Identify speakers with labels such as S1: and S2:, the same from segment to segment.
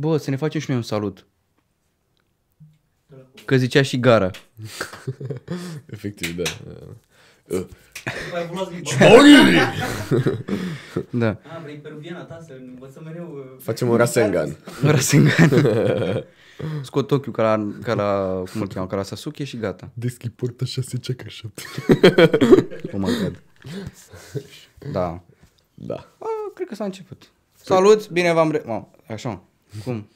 S1: bă, să ne facem și noi un salut. Că zicea și gara.
S2: Efectiv, da. Uh.
S3: Mai evoluați limba.
S2: Mauri!
S1: Da.
S3: Ah, vrei peruviana ta să învățăm mereu... uh,
S2: Facem un Rasengan.
S1: Rasengan. Scot ochiul ca la, ca la, cum îl cheamă, ca la Sasuke și gata.
S2: Deschid porta 6 ceacă 7.
S1: Oh my god. Da.
S2: Da.
S1: A, cred că s-a început. Salut, bine v-am... Re- Mamă, așa, mă. Cum?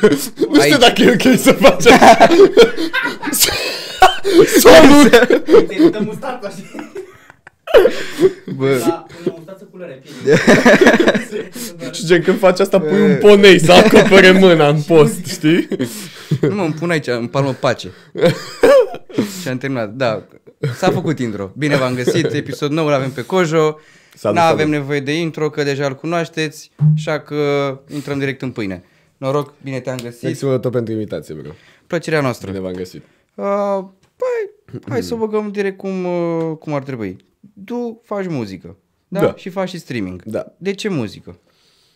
S2: Nu știu
S1: Aici.
S2: dacă e ok să faci așa. Salut!
S3: Ți-ai dă mustața, știi?
S1: Bă,
S3: Da, pune o mustață culoarea pielii.
S2: Și gen când faci asta pui un ponei să acopere mâna în post, știi?
S1: nu mă, îmi pun aici, în palmă pace. și am terminat. Da, s-a făcut intro. Bine v-am găsit, episod nou, îl avem pe Cojo.
S2: Salut,
S1: Nu avem
S2: salut.
S1: nevoie de intro, că deja îl cunoașteți, așa că intrăm direct în pâine. Noroc, bine te-am găsit.
S2: Mersi mult tot pentru invitație, bro.
S1: Plăcerea noastră.
S2: Bine v-am găsit.
S1: Uh, păi, hai să o băgăm direct cum, uh, cum ar trebui. Tu faci muzică, da?
S2: Da.
S1: Și faci și streaming.
S2: Da.
S1: De ce muzică?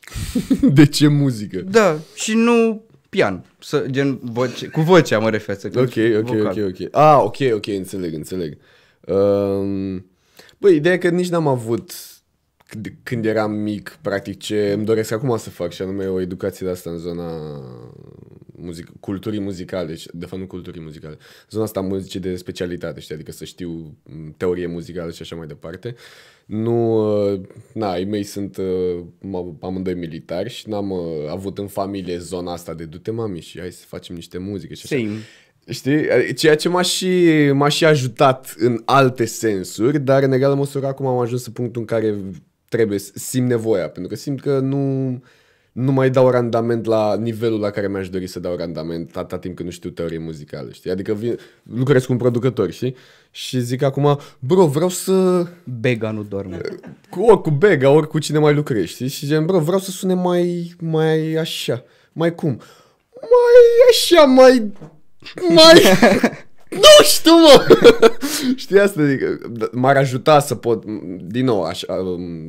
S2: De ce muzică?
S1: Da, și nu pian, să, gen voce, cu vocea mă refer să
S2: Ok, ok,
S1: vocal.
S2: ok, ok. Ah, ok, ok, înțeleg, înțeleg. Um, băi, ideea e că nici n-am avut când- când eram mic, practic, ce îmi doresc acum să fac, și anume o educație de asta în zona muzic- culturii muzicale, și- de fapt nu culturii muzicale, zona asta a muzicii de specialitate, știi, adică să știu m, teorie muzicală și așa mai departe. Nu, uh, na, ai mei sunt uh, m- amândoi militari și n-am uh, avut în familie zona asta de du-te mami și hai să facem niște muzică și așa.
S1: Same.
S2: Știi? Ceea ce m-a și, m-a și ajutat în alte sensuri, dar în egală măsură acum am ajuns în punctul în care trebuie să simt nevoia, pentru că simt că nu, nu mai dau randament la nivelul la care mi-aș dori să dau randament atâta timp când nu știu teorie muzicală, știi? Adică vin, lucrez cu un producător, știi? Și zic acum, bro, vreau să
S1: Bega nu doarme.
S2: cu, ori cu Bega, ori cu cine mai lucrezi, știi? Și gen, bro, vreau să sune mai, mai așa. Mai cum? Mai așa, mai... Mai... nu știu, mă! știi asta? Adică, d- m-ar ajuta să pot, din nou, așa, um,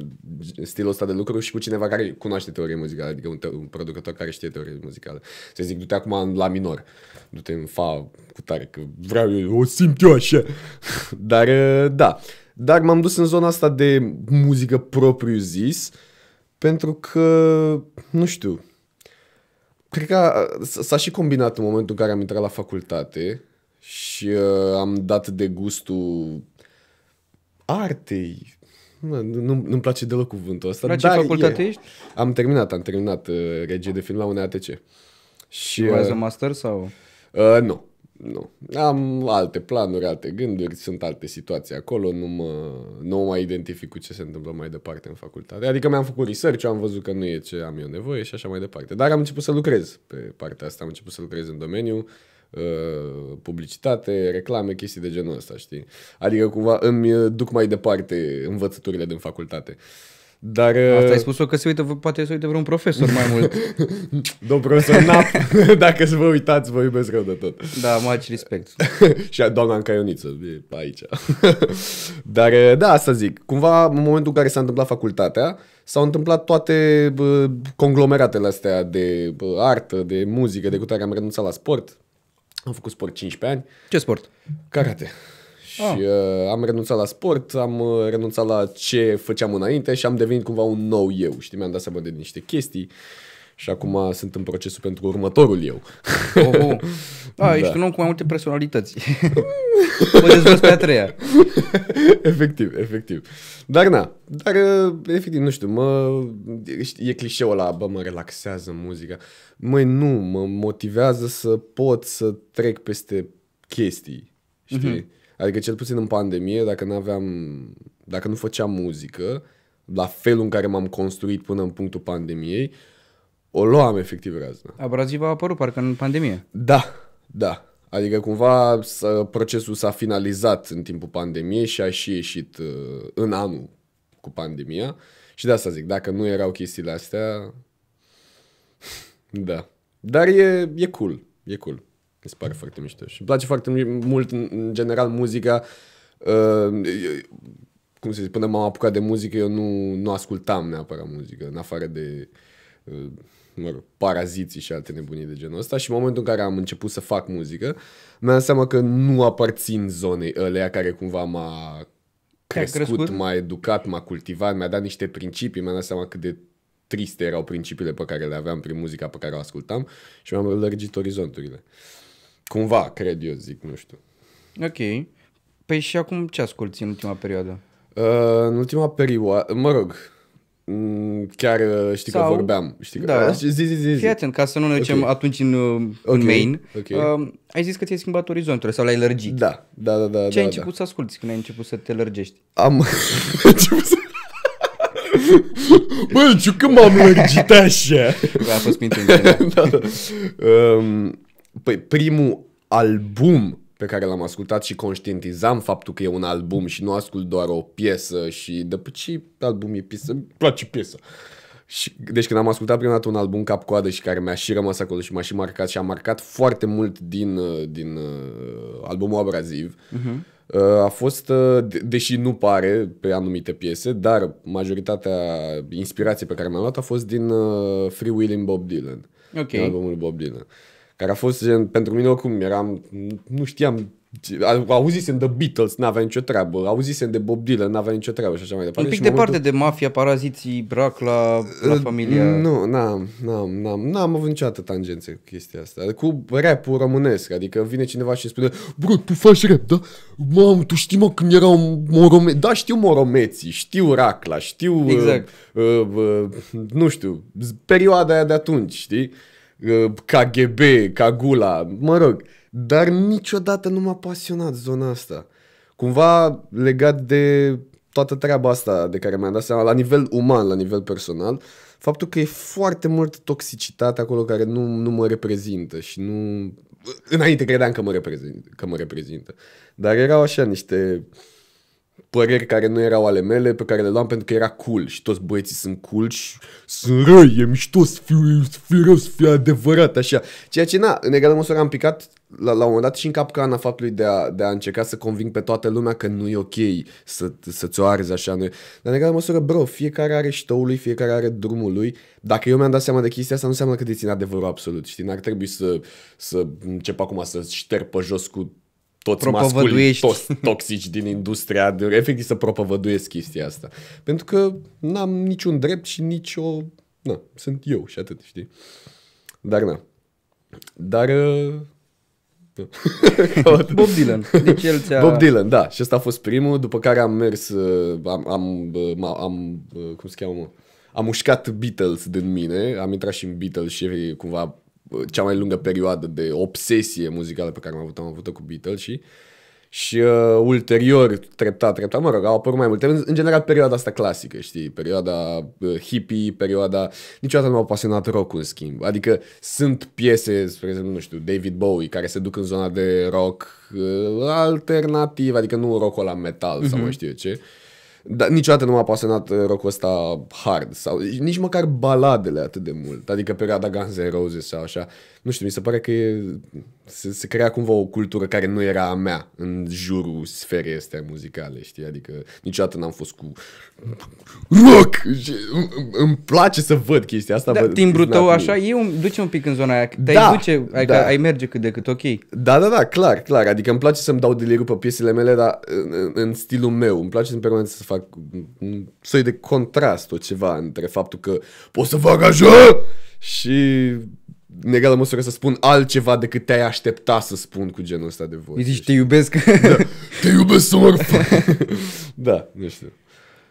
S2: stilul ăsta de lucru și cu cineva care cunoaște teorie muzicală, adică un, te- un producător care știe teorie muzicală. Să zic, du-te acum la minor, du-te în fa cu tare, că vreau eu, o simt eu așa. Dar, uh, da. Dar m-am dus în zona asta de muzică propriu zis, pentru că, nu știu, cred că a- s- s-a și combinat în momentul în care am intrat la facultate și uh, am dat de gustul artei. Mă, nu, nu- nu-mi place deloc cuvântul ăsta.
S1: La ce
S2: dar
S1: facultate
S2: e.
S1: ești?
S2: Am terminat, am terminat uh, regie de film la UNATC. Și,
S1: Urmează
S2: uh,
S1: master sau?
S2: Uh, nu. Nu. Am alte planuri, alte gânduri, sunt alte situații acolo, nu mă, nu mă mai identific cu ce se întâmplă mai departe în facultate. Adică mi-am făcut research, am văzut că nu e ce am eu nevoie și așa mai departe. Dar am început să lucrez pe partea asta, am început să lucrez în domeniu, uh, publicitate, reclame, chestii de genul ăsta, știi? Adică cumva îmi duc mai departe învățăturile din facultate. Dar... uh,
S1: Asta ai spus-o că se uită, poate se uită vreun profesor mai mult.
S2: Domn profesor Nap, dacă să vă uitați, vă iubesc rău de tot.
S1: Da, much respect.
S2: și a doamna în caioniță, e aici. Dar da, asta zic. Cumva, în momentul în care s-a întâmplat facultatea, s-au întâmplat toate bă, conglomeratele astea de bă, artă, de muzică, de cu care am renunțat la sport. Am făcut sport 15 ani.
S1: Ce sport?
S2: Karate. Și
S1: Ah.
S2: uh, am renunțat la sport, am uh, renunțat la ce făceam înainte și am devenit cumva un nou eu. Știi, mi-am dat seama de niște chestii și acum sunt în procesul pentru următorul eu.
S1: Oh, oh. Da, ești un om cu mai multe personalități. mă dezvolți pe a treia.
S2: efectiv, efectiv. Dar na, dar uh, efectiv, nu știu, mă, e clișeul ăla, bă, mă relaxează muzica. Măi, nu, mă motivează să pot să trec peste chestii, știi? Mm-hmm. Adică cel puțin în pandemie, dacă nu aveam, dacă nu făceam muzică, la felul în care m-am construit până în punctul pandemiei, o luam efectiv razna.
S1: Abraziv a apărut parcă în pandemie.
S2: Da, da. Adică cumva s- procesul s-a finalizat în timpul pandemiei și a și ieșit uh, în anul cu pandemia. Și de asta zic, dacă nu erau chestiile astea, da. Dar e, e cool, e cool. Mi se pare foarte mișto. Și îmi place foarte mult, în, în general, muzica. Uh, cum să zic, până m-am apucat de muzică, eu nu, nu ascultam neapărat muzică, în afară de uh, mă rog, paraziții și alte nebunii de genul ăsta și în momentul în care am început să fac muzică, mi-am dat seama că nu aparțin zonei ălea care cumva m-a crescut,
S1: crescut?
S2: m-a educat, m-a cultivat, mi-a dat niște principii, mi-am dat seama cât de triste erau principiile pe care le aveam prin muzica pe care o ascultam și mi-am lărgit orizonturile. Cumva, cred eu, zic, nu știu.
S1: Ok. Păi și acum ce asculti în ultima perioadă?
S2: Uh, în ultima perioadă, mă rog, mm, chiar uh, știi
S1: Sau-
S2: că vorbeam. Știi că,
S1: Da.
S2: Uh, zi, zi, zi, zi.
S1: Fii atent, ca să nu ne ducem
S2: Ok.
S1: atunci în, uh,
S2: Ok,
S1: în main.
S2: ok.
S1: Uh, ai zis că ți-ai schimbat orizonturile sau le-ai lărgit.
S2: Da, da, da, da.
S1: Ce
S2: da,
S1: ai început să asculti când ai început să te lărgești?
S2: Da. Am început să... Bă, știu că m-am lărgit așa.
S1: A fost cu intenție. da.
S2: da, da. Um, păi primul album pe care l-am ascultat și conștientizam faptul că e un album și nu ascult doar o piesă și după ce album e piesă, îmi place piesa. Și, deci când am ascultat prima dată un album cap-coadă și care mi-a și rămas acolo și m-a și marcat și a marcat foarte mult din, uh, din uh, albumul abraziv, uh-huh. uh, a fost, uh, de- deși nu pare pe anumite piese, dar majoritatea inspirației pe care mi-am luat a fost din uh, Free Willing Bob Dylan.
S1: Ok.
S2: Din albumul lui Bob Dylan. Care a fost gen, pentru mine oricum eram, nu știam, a- auzisem de Beatles, n-avea nicio treabă, auzisem de Bob Dylan, n-avea nicio treabă și așa mai departe.
S1: Un pic
S2: Și în
S1: departe
S2: momentul-
S1: de mafia, paraziții, brac la, la familia.
S2: Nu, n-am, n-am, n-am, n-am avut niciodată tangențe cu chestia asta. Cu rap-ul românesc, adică vine cineva și îmi spune Bro, tu faci rap, da? Mamă, tu știi mă când erau morome... Da, știu moromeții, știu racla, știu...
S1: Exact.
S2: Uh, uh, uh, nu știu, z- perioada aia de atunci, știi? Uh, KGB, Cagula, mă rog. Dar niciodată nu m-a pasionat zona asta. Cumva legat de toată treaba asta de care mi-am dat seama, la nivel uman, la nivel personal, faptul că e foarte mult toxicitate acolo care nu, nu mă reprezintă și nu... Înainte credeam că mă, reprezintă, că mă reprezintă. Dar erau așa niște păreri care nu erau ale mele, pe care le luam pentru că era cool și toți băieții sunt cool și sunt răi, e mișto să fiu, să fiu rău, să fiu adevărat, așa. Ceea ce, na, în egală măsură am picat la, la un moment dat și în capcana faptului de a, de a încerca să conving pe toată lumea că nu e ok să, să ți-o arzi așa. Nu e. Dar în egală măsură, bro, fiecare are ștoul lui, fiecare are drumul lui. Dacă eu mi-am dat seama de chestia asta, nu înseamnă că dețin adevărul absolut, știi? N-ar trebui să, să încep acum să șterg pe jos cu toți masculii,
S1: Propovăduiești.
S2: toți toxici din industria, de, efectiv să propovăduiesc chestia asta. Pentru că n-am niciun drept și nicio... Na, sunt eu și atât, știi? Dar na. Dar... Uh...
S1: Bob Dylan. Deci el ți-a...
S2: Bob Dylan, da. Și ăsta a fost primul, după care am mers, uh, am, am, uh, m- am uh, cum se cheamă, mă? am mușcat Beatles din mine, am intrat și în Beatles și e cumva uh, cea mai lungă perioadă de obsesie muzicală pe care am avut-o, am avut-o cu Beatles și și uh, ulterior, treptat, treptat, mă rog, au apărut mai multe. În, în general, perioada asta clasică, știi? Perioada uh, hippie, perioada... Niciodată nu m-a pasionat rock în schimb. Adică sunt piese, spre exemplu, nu știu, David Bowie, care se duc în zona de rock uh, alternativ, adică nu rock la metal sau mai știu eu ce. Dar niciodată nu m-a pasionat uh, rock-ul ăsta hard sau nici măcar baladele atât de mult. Adică perioada Guns N' Roses sau așa. Nu știu, mi se pare că e, se, se crea cumva o cultură care nu era a mea în jurul sferei astea muzicale, știi? Adică niciodată n-am fost cu rock! Și îmi- îmi- Îmi place să văd chestia asta.
S1: Da,
S2: but
S1: timbrul
S2: it's not
S1: tău
S2: me.
S1: așa e un, duce un pic în zona aia. Te
S2: Da,
S1: duce, adică
S2: da.
S1: ai merge cât de cât ok.
S2: Da, da, da, clar, clar. Adică îmi place să-mi dau delirul pe piesele mele, dar în, în- în stilul meu. Îmi place în permanență să fac un soi de contrast, o ceva, între faptul că pot să fac așa și în egală măsură să spun altceva decât te-ai aștepta să spun cu genul ăsta de voce.
S1: Îi zici, te iubesc.
S2: Te iubesc să mă Da, nu știu.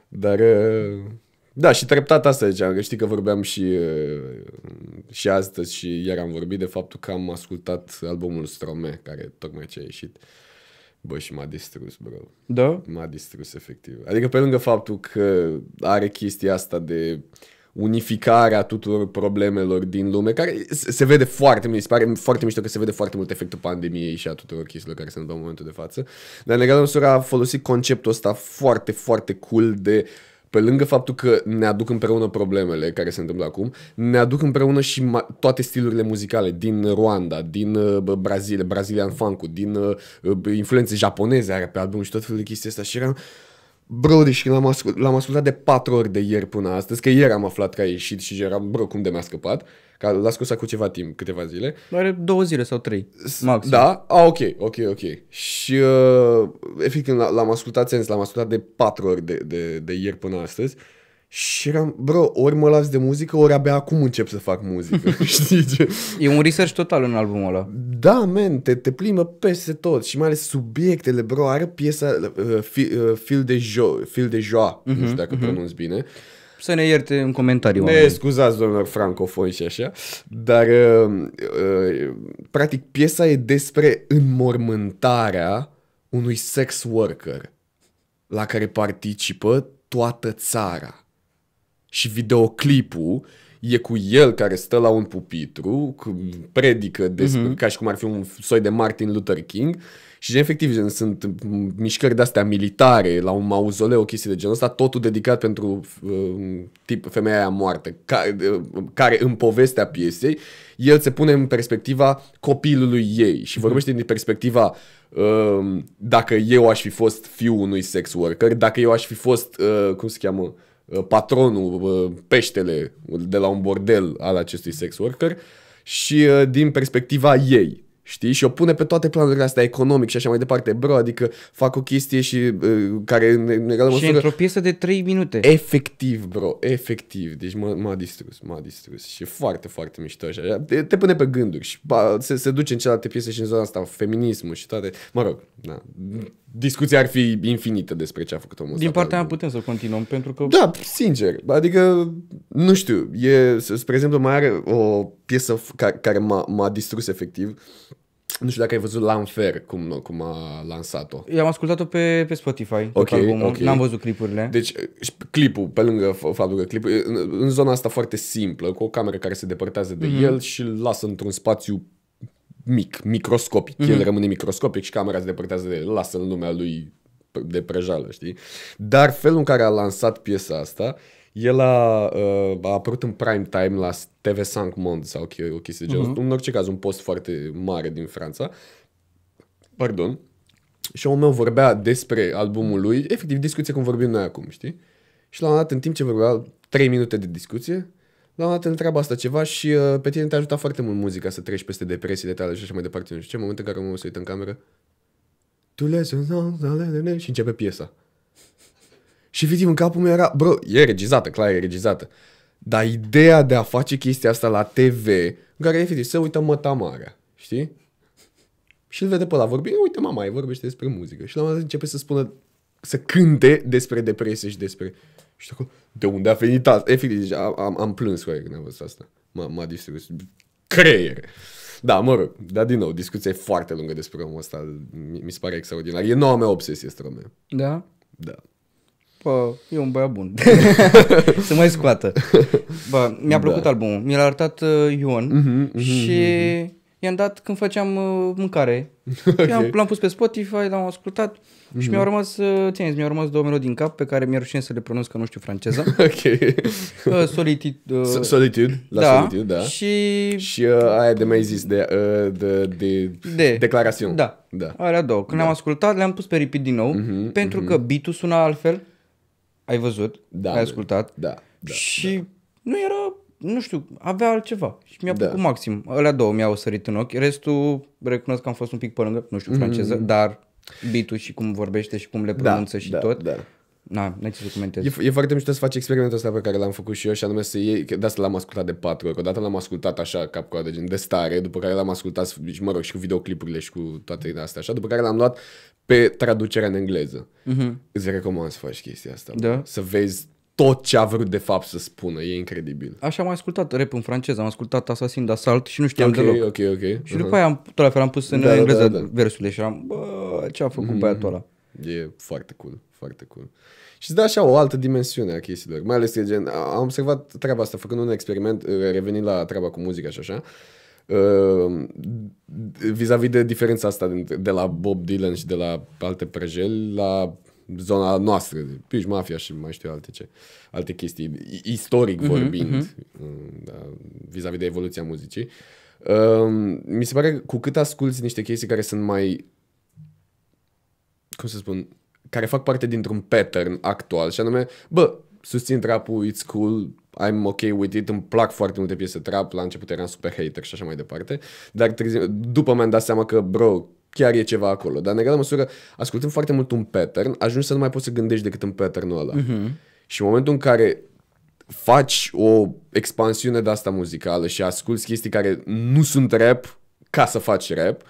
S2: Dar... uh, Da, și treptat asta ziceam, că știi că vorbeam și, uh, și astăzi și ieri am vorbit de faptul că am ascultat albumul Strome, care tocmai ce a ieșit. Bă, și m-a distrus, bro.
S1: da?
S2: M-a distrus, efectiv. Adică pe lângă faptul că are chestia asta de unificarea tuturor problemelor din lume, care se se vede foarte, mi se pare foarte mișto că se vede foarte mult efectul pandemiei și a tuturor chestiilor care se întâmplă în momentul de față, dar în egală măsură a folosit conceptul ăsta foarte, foarte cool de pe lângă faptul că ne aduc împreună problemele care se întâmplă acum, ne aduc împreună și ma- toate stilurile muzicale din Rwanda, din uh, bă, Brazilia, Brazilian funk din uh, uh, influențe japoneze are pe album și tot felul de chestii astea și eram Bro, deci când l-am, ascult, l-am ascultat de patru ori de ieri până astăzi, că ieri am aflat că a ieșit și eram, bro, cum de mi-a scăpat, că l-a scos cu ceva timp, câteva zile.
S1: Are două zile sau trei, maxim.
S2: Da? Ah, ok, ok, ok. Și uh, efectiv când l- l-am ascultat, ți-am zis, l-am ascultat de patru ori de, de, de ieri până astăzi. Și eram, bro, ori mă las de muzică, ori abia acum încep să fac muzică. Știi ce?
S1: E un research total în albumul ăla.
S2: Da, man, te, te plimbă peste tot și mai ales subiectele, bro, are piesa uh, fi, uh, Fil de Jo, Fil de Joa, uh-huh, nu știu dacă uh-huh. pronunț bine.
S1: Să ne ierte în comentarii
S2: Ne
S1: oamenii.
S2: scuzați, domnilor francofoni și așa, dar uh, uh, practic piesa e despre înmormântarea unui sex worker la care participă toată țara. Și videoclipul e cu el care stă la un pupitru, cu- predică despre, uh-huh. ca și cum ar fi un soi de Martin Luther King și gen, efectiv gen, sunt m, mișcări de-astea militare la un mauzoleu, chestii de genul ăsta, totul dedicat pentru uh, tip, femeia aia moartă, care, uh, care în povestea piesei, el se pune în perspectiva copilului ei și vorbește din perspectiva uh, dacă eu aș fi fost fiul unui sex worker, dacă eu aș fi fost, uh, cum se cheamă, uh, patronul, uh, peștele de la un bordel al acestui sex worker și uh, din perspectiva ei. Știi? Și o pune pe toate planurile astea, economic și așa mai departe. Bro, adică fac o chestie și uh, care în, în egală
S1: Și
S2: măsură...
S1: într-o piesă de 3 minute.
S2: Efectiv, bro, efectiv. Deci m- m-a distrus, m-a distrus. Și e foarte, foarte mișto așa. Te, te pune pe gânduri și ba, se, se duce în celelalte piese și în zona asta, feminismul și toate. Mă rog, da. Discuția ar fi infinită despre ce a făcut omul
S1: Din
S2: ăsta.
S1: partea mea putem să continuăm, pentru că
S2: Da, sincer. Adică, nu știu, e, spre exemplu, mai are o piesă f- care, care m-a, m-a distrus efectiv. Nu știu dacă ai văzut Lanfer, cum, cum a lansat-o.
S1: i-am ascultat-o pe, pe Spotify, tot
S2: Ok,
S1: albumul.
S2: ok.
S1: N-am văzut clipurile.
S2: Deci, și clipul, pe lângă f- faptul că clipul, e în, în zona asta foarte simplă, cu o cameră care se depărtează de mm-hmm. el și îl lasă într-un spațiu mic, microscopic. Mm-hmm. El rămâne microscopic și camera se depărtează de el, îl lasă în lumea lui de prejală, știi? Dar felul în care a lansat piesa asta, el a, uh, a apărut în prime time la TV5 Monde sau o chestie de genul. În orice caz, un post foarte mare din Franța. Pardon. Și omul meu vorbea despre albumul lui, efectiv discuție cum vorbim noi acum, știi? Și la un moment dat, în timp ce vorbea 3 minute de discuție, la un moment dat te întreabă asta ceva și uh, pe tine te ajuta foarte mult muzica să treci peste depresiile tale și așa mai departe. Nu știu ce, în momentul în care omul se uită în cameră, tu le și începe piesa. Și efectiv în capul meu era, bro, e regizată, clar e regizată. Dar ideea de a face chestia asta la TV, în care efectiv se uită mătamarea, știi? Și îl vede pe ăla vorbind, uite mama, e vorbește despre muzică. Și la un moment dat începe să spună, să cânte despre depresie și despre... Și acolo, de unde a venit asta? Efectiv, deci am, am, am plâns cu aia când am văzut asta. M-a, m-a distrus. Creier. Da, mă rog, dar din nou, discuția e foarte lungă despre omul ăsta. Mi, mi se pare extraordinar. E noua mea obsesie, străme.
S1: Da?
S2: Da.
S1: Bă, e un băiat bun. să mai scoată. Bă, mi-a plăcut
S2: Da.
S1: albumul. Mi l-a arătat uh, Ion
S2: Mhm,
S1: și i-am dat când făceam uh, mâncare. okay. am, l-am pus pe Spotify, l-am ascultat și
S2: Mhm.
S1: mi-au rămas, uh, ține, mi-au rămas două melodii în cap pe care mi-e rușine să le pronunț că nu știu franceză.
S2: ok.
S1: uh, Solitude. Uh,
S2: So- Solitude, la
S1: da,
S2: Solitude, da.
S1: Și
S2: Și uh, aia de mai zis, de, uh, de, de,
S1: De.
S2: declarațiune.
S1: Da.
S2: da.
S1: Alea două. Când le-am ascultat, le-am pus pe repeat din nou,
S2: Mhm,
S1: pentru că beat-ul suna altfel. Ai văzut?
S2: Da,
S1: Ai
S2: man.
S1: ascultat?
S2: Da, da,
S1: și nu era, nu știu, avea altceva. Și mi-a
S2: Da.
S1: plăcut maxim. Alea două mi-au sărit în ochi. Restul, recunosc că am fost un pic pe lângă, nu știu franceză, dar beat și cum vorbește și cum le pronunță și
S2: Mm. da,
S1: tot.
S2: Da.
S1: Na, n-ai ce să comentez.
S2: E, e foarte mișto să faci experimentul ăsta pe care l-am făcut și eu și anume să iei, că de asta l-am ascultat de patru ori. Odată l-am ascultat așa cap coadă, gen de stare, după care l-am ascultat, și mă rog, și cu videoclipurile și cu toate astea așa, după care l-am luat pe traducerea în engleză. Mm-hmm. Îți recomand să faci chestia asta.
S1: Mhm. Da.
S2: Să vezi tot ce a vrut de fapt să spună, e incredibil.
S1: Așa am ascultat rap în franceză, am ascultat Assassin d'Assault și nu știam
S2: Ok,
S1: deloc.
S2: ok, ok.
S1: Și după aia am, tot la fel am pus în
S2: Da, da,
S1: engleză
S2: da, da.
S1: versurile și eram, bă, ce a făcut băiatul ăla?
S2: E foarte cool, foarte cool. Și îți dă așa o altă dimensiune a chestiilor. Mai ales că gen, am observat treaba asta, făcând un experiment, uh, revenind la treaba cu muzica și așa, uh, vis-a-vis de diferența asta dintre- de la Bob Dylan și de la alte prăjeli la zona noastră, de Piș Mafia și mai știu alte ce, alte chestii, i- istoric vorbind, uh, da, vis-a-vis de evoluția muzicii. Uh, mi se pare că cu cât asculti niște chestii care sunt mai cum să spun, care fac parte dintr-un pattern actual și anume, bă, susțin trapul, it's cool, I'm ok with it, îmi plac foarte multe piese trap, la început eram super hater și așa mai departe, dar târziu, după mi-am dat seama că, bro, chiar e ceva acolo. Dar în egală măsură, ascultând foarte mult un pattern, ajungi să nu mai poți să gândești decât în patternul ăla. Uh-huh. Și în momentul în care faci o expansiune de asta muzicală și asculti chestii care nu sunt rap ca să faci rap,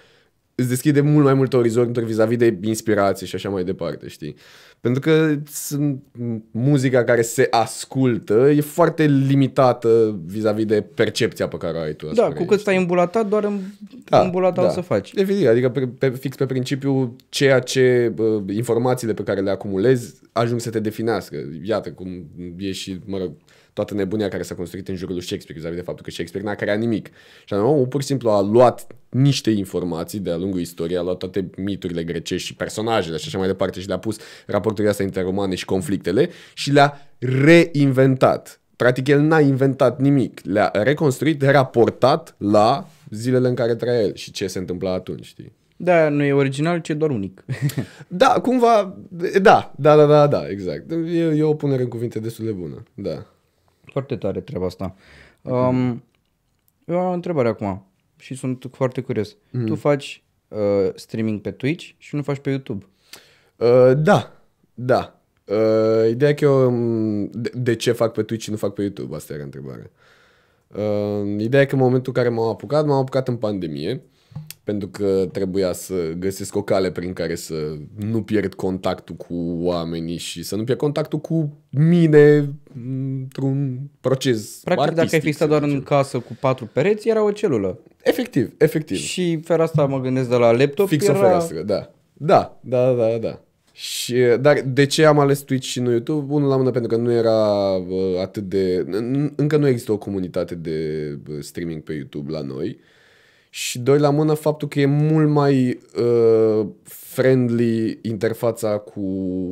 S2: îți deschide mult mai multe orizonturi vis-a-vis de inspirație și așa mai departe, știi? Pentru că sunt muzica care se ascultă e foarte limitată vis-a-vis de percepția pe care o ai tu.
S1: Da,
S2: asupra
S1: cu
S2: ei,
S1: cât stai îmbulatat, doar în, da, îmbulatat o să faci.
S2: Evident, adică pe, pe, fix pe principiu ceea ce uh, informațiile pe care le acumulezi ajung să te definească. Iată cum e și, mă rog, toată nebunia care s-a construit în jurul lui Shakespeare, vis de faptul că Shakespeare n-a creat nimic. Și anume, omul pur și simplu a luat niște informații de-a lungul istoriei, a luat toate miturile grecești și personajele și așa mai departe și le-a pus raporturile astea interromane și conflictele și le-a reinventat. Practic, el n-a inventat nimic. Le-a reconstruit, raportat la zilele în care trăia el și ce se întâmpla atunci, știi?
S1: Da, nu e original, ci e doar unic.
S2: Da, cumva, da, da, da, da, da, exact. E, e o punere în cuvinte destul de bună, da.
S1: Foarte tare treaba asta. Um, eu am o întrebare acum și sunt foarte curios. Mm. Tu faci uh, streaming pe Twitch și nu faci pe YouTube.
S2: Uh, da, da. Uh, ideea că eu... um, De, de ce fac pe Twitch și nu fac pe YouTube? Asta era întrebarea. Uh, ideea e că în momentul în care m-am apucat, m-am apucat în pandemie pentru că trebuia să găsesc o cale prin care să nu pierd contactul cu oamenii și să nu pierd contactul cu mine într-un proces
S1: Practic, dacă ai
S2: artistic,
S1: fi stat
S2: să
S1: doar în
S2: zicem.
S1: casă cu patru pereți, era o celulă.
S2: Efectiv, efectiv.
S1: Și fereastra mă gândesc de la laptop
S2: Fix o
S1: era...
S2: fereastră, da. Da, da, da, da. Și, dar de ce am ales Twitch și nu YouTube? Unul la mână pentru că nu era uh, atât de... n- Încă nu există o comunitate de uh, streaming pe YouTube la noi. Și doi la mână faptul că e mult mai uh, friendly interfața cu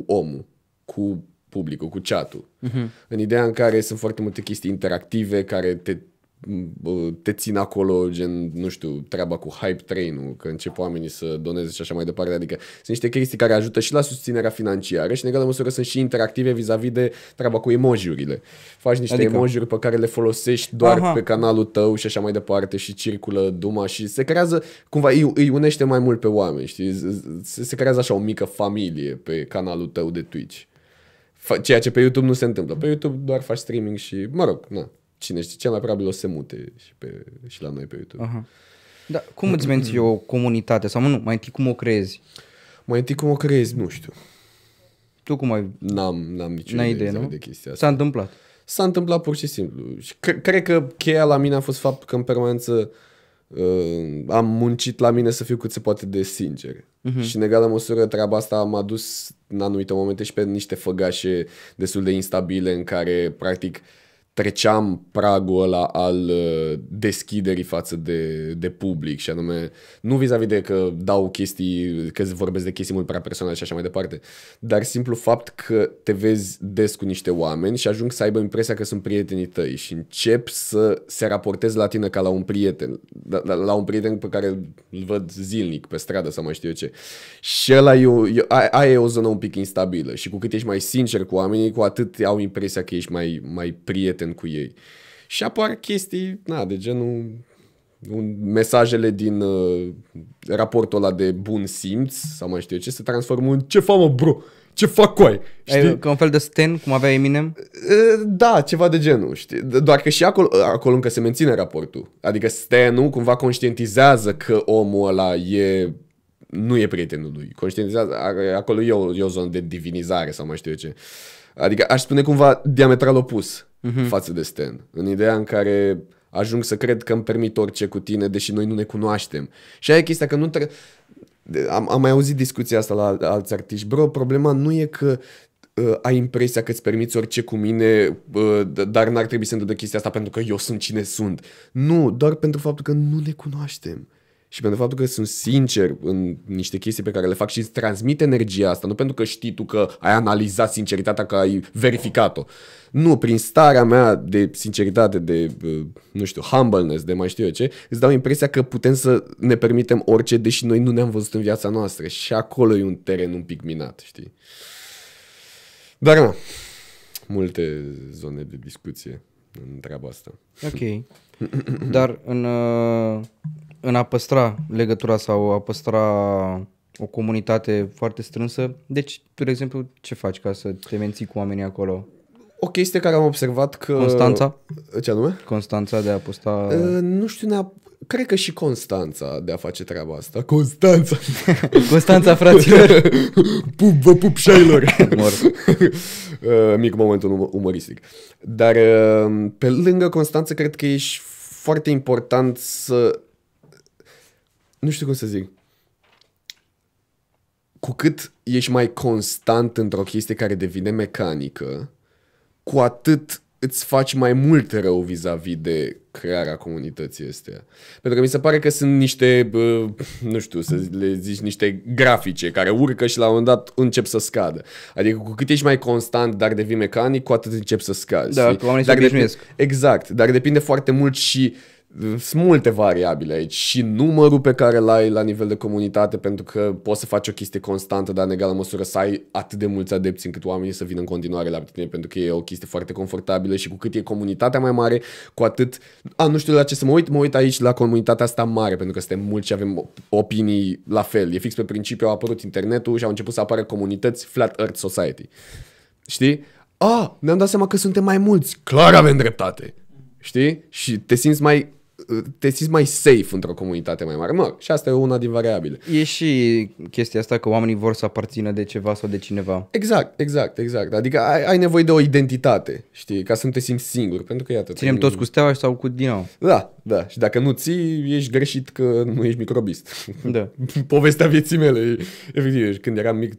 S2: omul, cu publicul, cu chatul. Uh-huh. În ideea în care sunt foarte multe chestii interactive care te bă, te țin acolo, gen, nu știu, treaba cu hype train-ul, că încep oamenii să doneze și așa mai departe, adică sunt niște chestii care ajută și la susținerea financiară și în egală măsură sunt și interactive vis-a-vis de treaba cu emojiurile. Faci niște
S1: Adică?
S2: adică? emojiuri pe care le folosești doar
S1: Aha.
S2: Aha. pe canalul tău și așa mai departe și circulă duma și se creează, cumva îi, îi unește mai mult pe oameni, știi? Se, se creează așa o mică familie pe canalul tău de Twitch. Fa- Ceea ce pe YouTube nu se întâmplă. Pe YouTube doar faci streaming și, mă rog, na, cine știe, cel mai probabil o să se mute și, pe, și la noi pe YouTube.
S1: Aha. Da, cum îți menții o comunitate? Sau nu, mai întâi cum o creezi?
S2: Mai întâi cum o creezi, nu știu.
S1: Tu cum ai...
S2: N-am, n-am niciun
S1: N-ai
S2: idee,
S1: idee, nu?
S2: de chestia asta.
S1: S-a întâmplat.
S2: S-a întâmplat pur și simplu. Și cre- cred că cheia la mine a fost faptul că în permanență uh, am muncit la mine să fiu cât se poate de sincer. Uh-huh. Și în egală măsură treaba asta m-a dus în anumite momente și pe niște făgașe destul de instabile în care practic treceam pragul ăla al uh, deschiderii față de, de public și anume nu vis-a-vis de că dau chestii, că vorbesc de chestii mult prea personale și așa mai departe, dar simplu fapt că te vezi des cu niște oameni și ajung să aibă impresia că sunt prietenii tăi și încep să se raportezi la tine ca la un prieten, la, la, la un prieten pe care îl văd zilnic pe stradă sau mai știu eu ce. Și ăla e o, e, aia, aia e o zonă un pic instabilă și cu cât ești mai sincer cu oamenii, cu atât au impresia că ești mai, mai prieten cu ei. Și apar chestii, na, de genul un, mesajele din uh, raportul ăla de bun simț sau mai știu eu ce se transformă în ce fac mă bro, ce fac cu ai? Știi?
S1: Ai, ca un fel de Stan, cum avea Eminem?
S2: Uh, Da, ceva de genul, știi? Doar că și acolo, acolo încă se menține raportul. Adică Stanu cumva conștientizează că omul ăla e nu e prietenul lui. Conștientizează, are- acolo e o, e o zonă de divinizare sau mai știu eu ce. Adică aș spune cumva diametral opus uh-huh. față de Stan. În ideea în care ajung să cred că îmi permit orice cu tine, deși noi nu ne cunoaștem. Și aia e chestia că nu trebuie... Am, am mai auzit discuția asta la alți artiști. Bro, problema nu e că uh, ai impresia că îți permiți orice cu mine, uh, d- dar n-ar trebui să întâmple chestia asta pentru că eu sunt cine sunt. Nu, doar pentru faptul că nu ne cunoaștem. Și pentru faptul că sunt sincer în niște chestii pe care le fac și îți transmit energia asta, nu pentru că știi tu că ai analizat sinceritatea, că ai verificat-o. Nu, prin starea mea de sinceritate, de, uh, nu știu, humbleness, de mai știu eu ce, îți dau impresia că putem să ne permitem orice, deși noi nu ne-am văzut în viața noastră. Și acolo e un teren un pic minat, știi? Dar na, multe zone de discuție în treaba asta.
S1: Ok. Dar în, uh, în a păstra legătura sau a păstra o comunitate foarte strânsă, deci, tu, de exemplu, ce faci ca să te menții cu oamenii acolo?
S2: O chestie care am observat că...
S1: Constanța?
S2: Ce anume?
S1: Constanța de a posta...
S2: Uh, nu știu, neap- cred că și Constanța de a face treaba asta. Constanța!
S1: Constanța, fraților!
S2: pup, vă pup șailor!
S1: Mor.
S2: Uh, mic moment um- umoristic. Dar uh, pe lângă Constanța, cred că ești foarte important să... Nu știu cum să zic. Cu cât ești mai constant într-o chestie care devine mecanică, cu atât îți faci mai mult rău vis-a-vis de crearea comunității astea. Pentru că mi se pare că sunt niște, bă, nu știu, să le zici, niște grafice care urcă și la un moment dat încep să scadă. Adică cu cât ești mai constant, dar devii mecanic, cu atât încep să scazi.
S1: Da,
S2: știi?
S1: că oamenii se
S2: Dar
S1: obișnuiesc.
S2: Exact, dar depinde foarte mult și uh, sunt multe variabile aici și numărul pe care l-ai la nivel de comunitate pentru că poți să faci o chestie constantă, dar în egală măsură să ai atât de mulți adepți încât oamenii să vină în continuare la tine pentru că e o chestie foarte confortabilă și cu cât e comunitatea mai mare, cu atât... A, nu știu la ce să mă uit, mă uit aici la comunitatea asta mare pentru că suntem mulți și avem opinii la fel. E fix pe principiu, a apărut internetul și au început să apară comunități Flat Earth Society. Știi? A, ne-am dat seama că suntem mai mulți. Clar avem dreptate. Știi? Și te simți mai te simți mai safe într-o comunitate mai mare. Mă, și asta e una din variabile.
S1: E și chestia asta că oamenii vor să aparțină de ceva sau de cineva.
S2: Exact, exact, exact. Adică ai, ai nevoie de o identitate, știi, ca să nu te simți singur, pentru că iată...
S1: Ținem
S2: te-
S1: toți cu steaua sau cu Dinamo.
S2: Da, da. Și dacă nu ții, ești greșit că nu ești microbist.
S1: Da.
S2: Povestea vieții mele. Efectiv, când eram mic,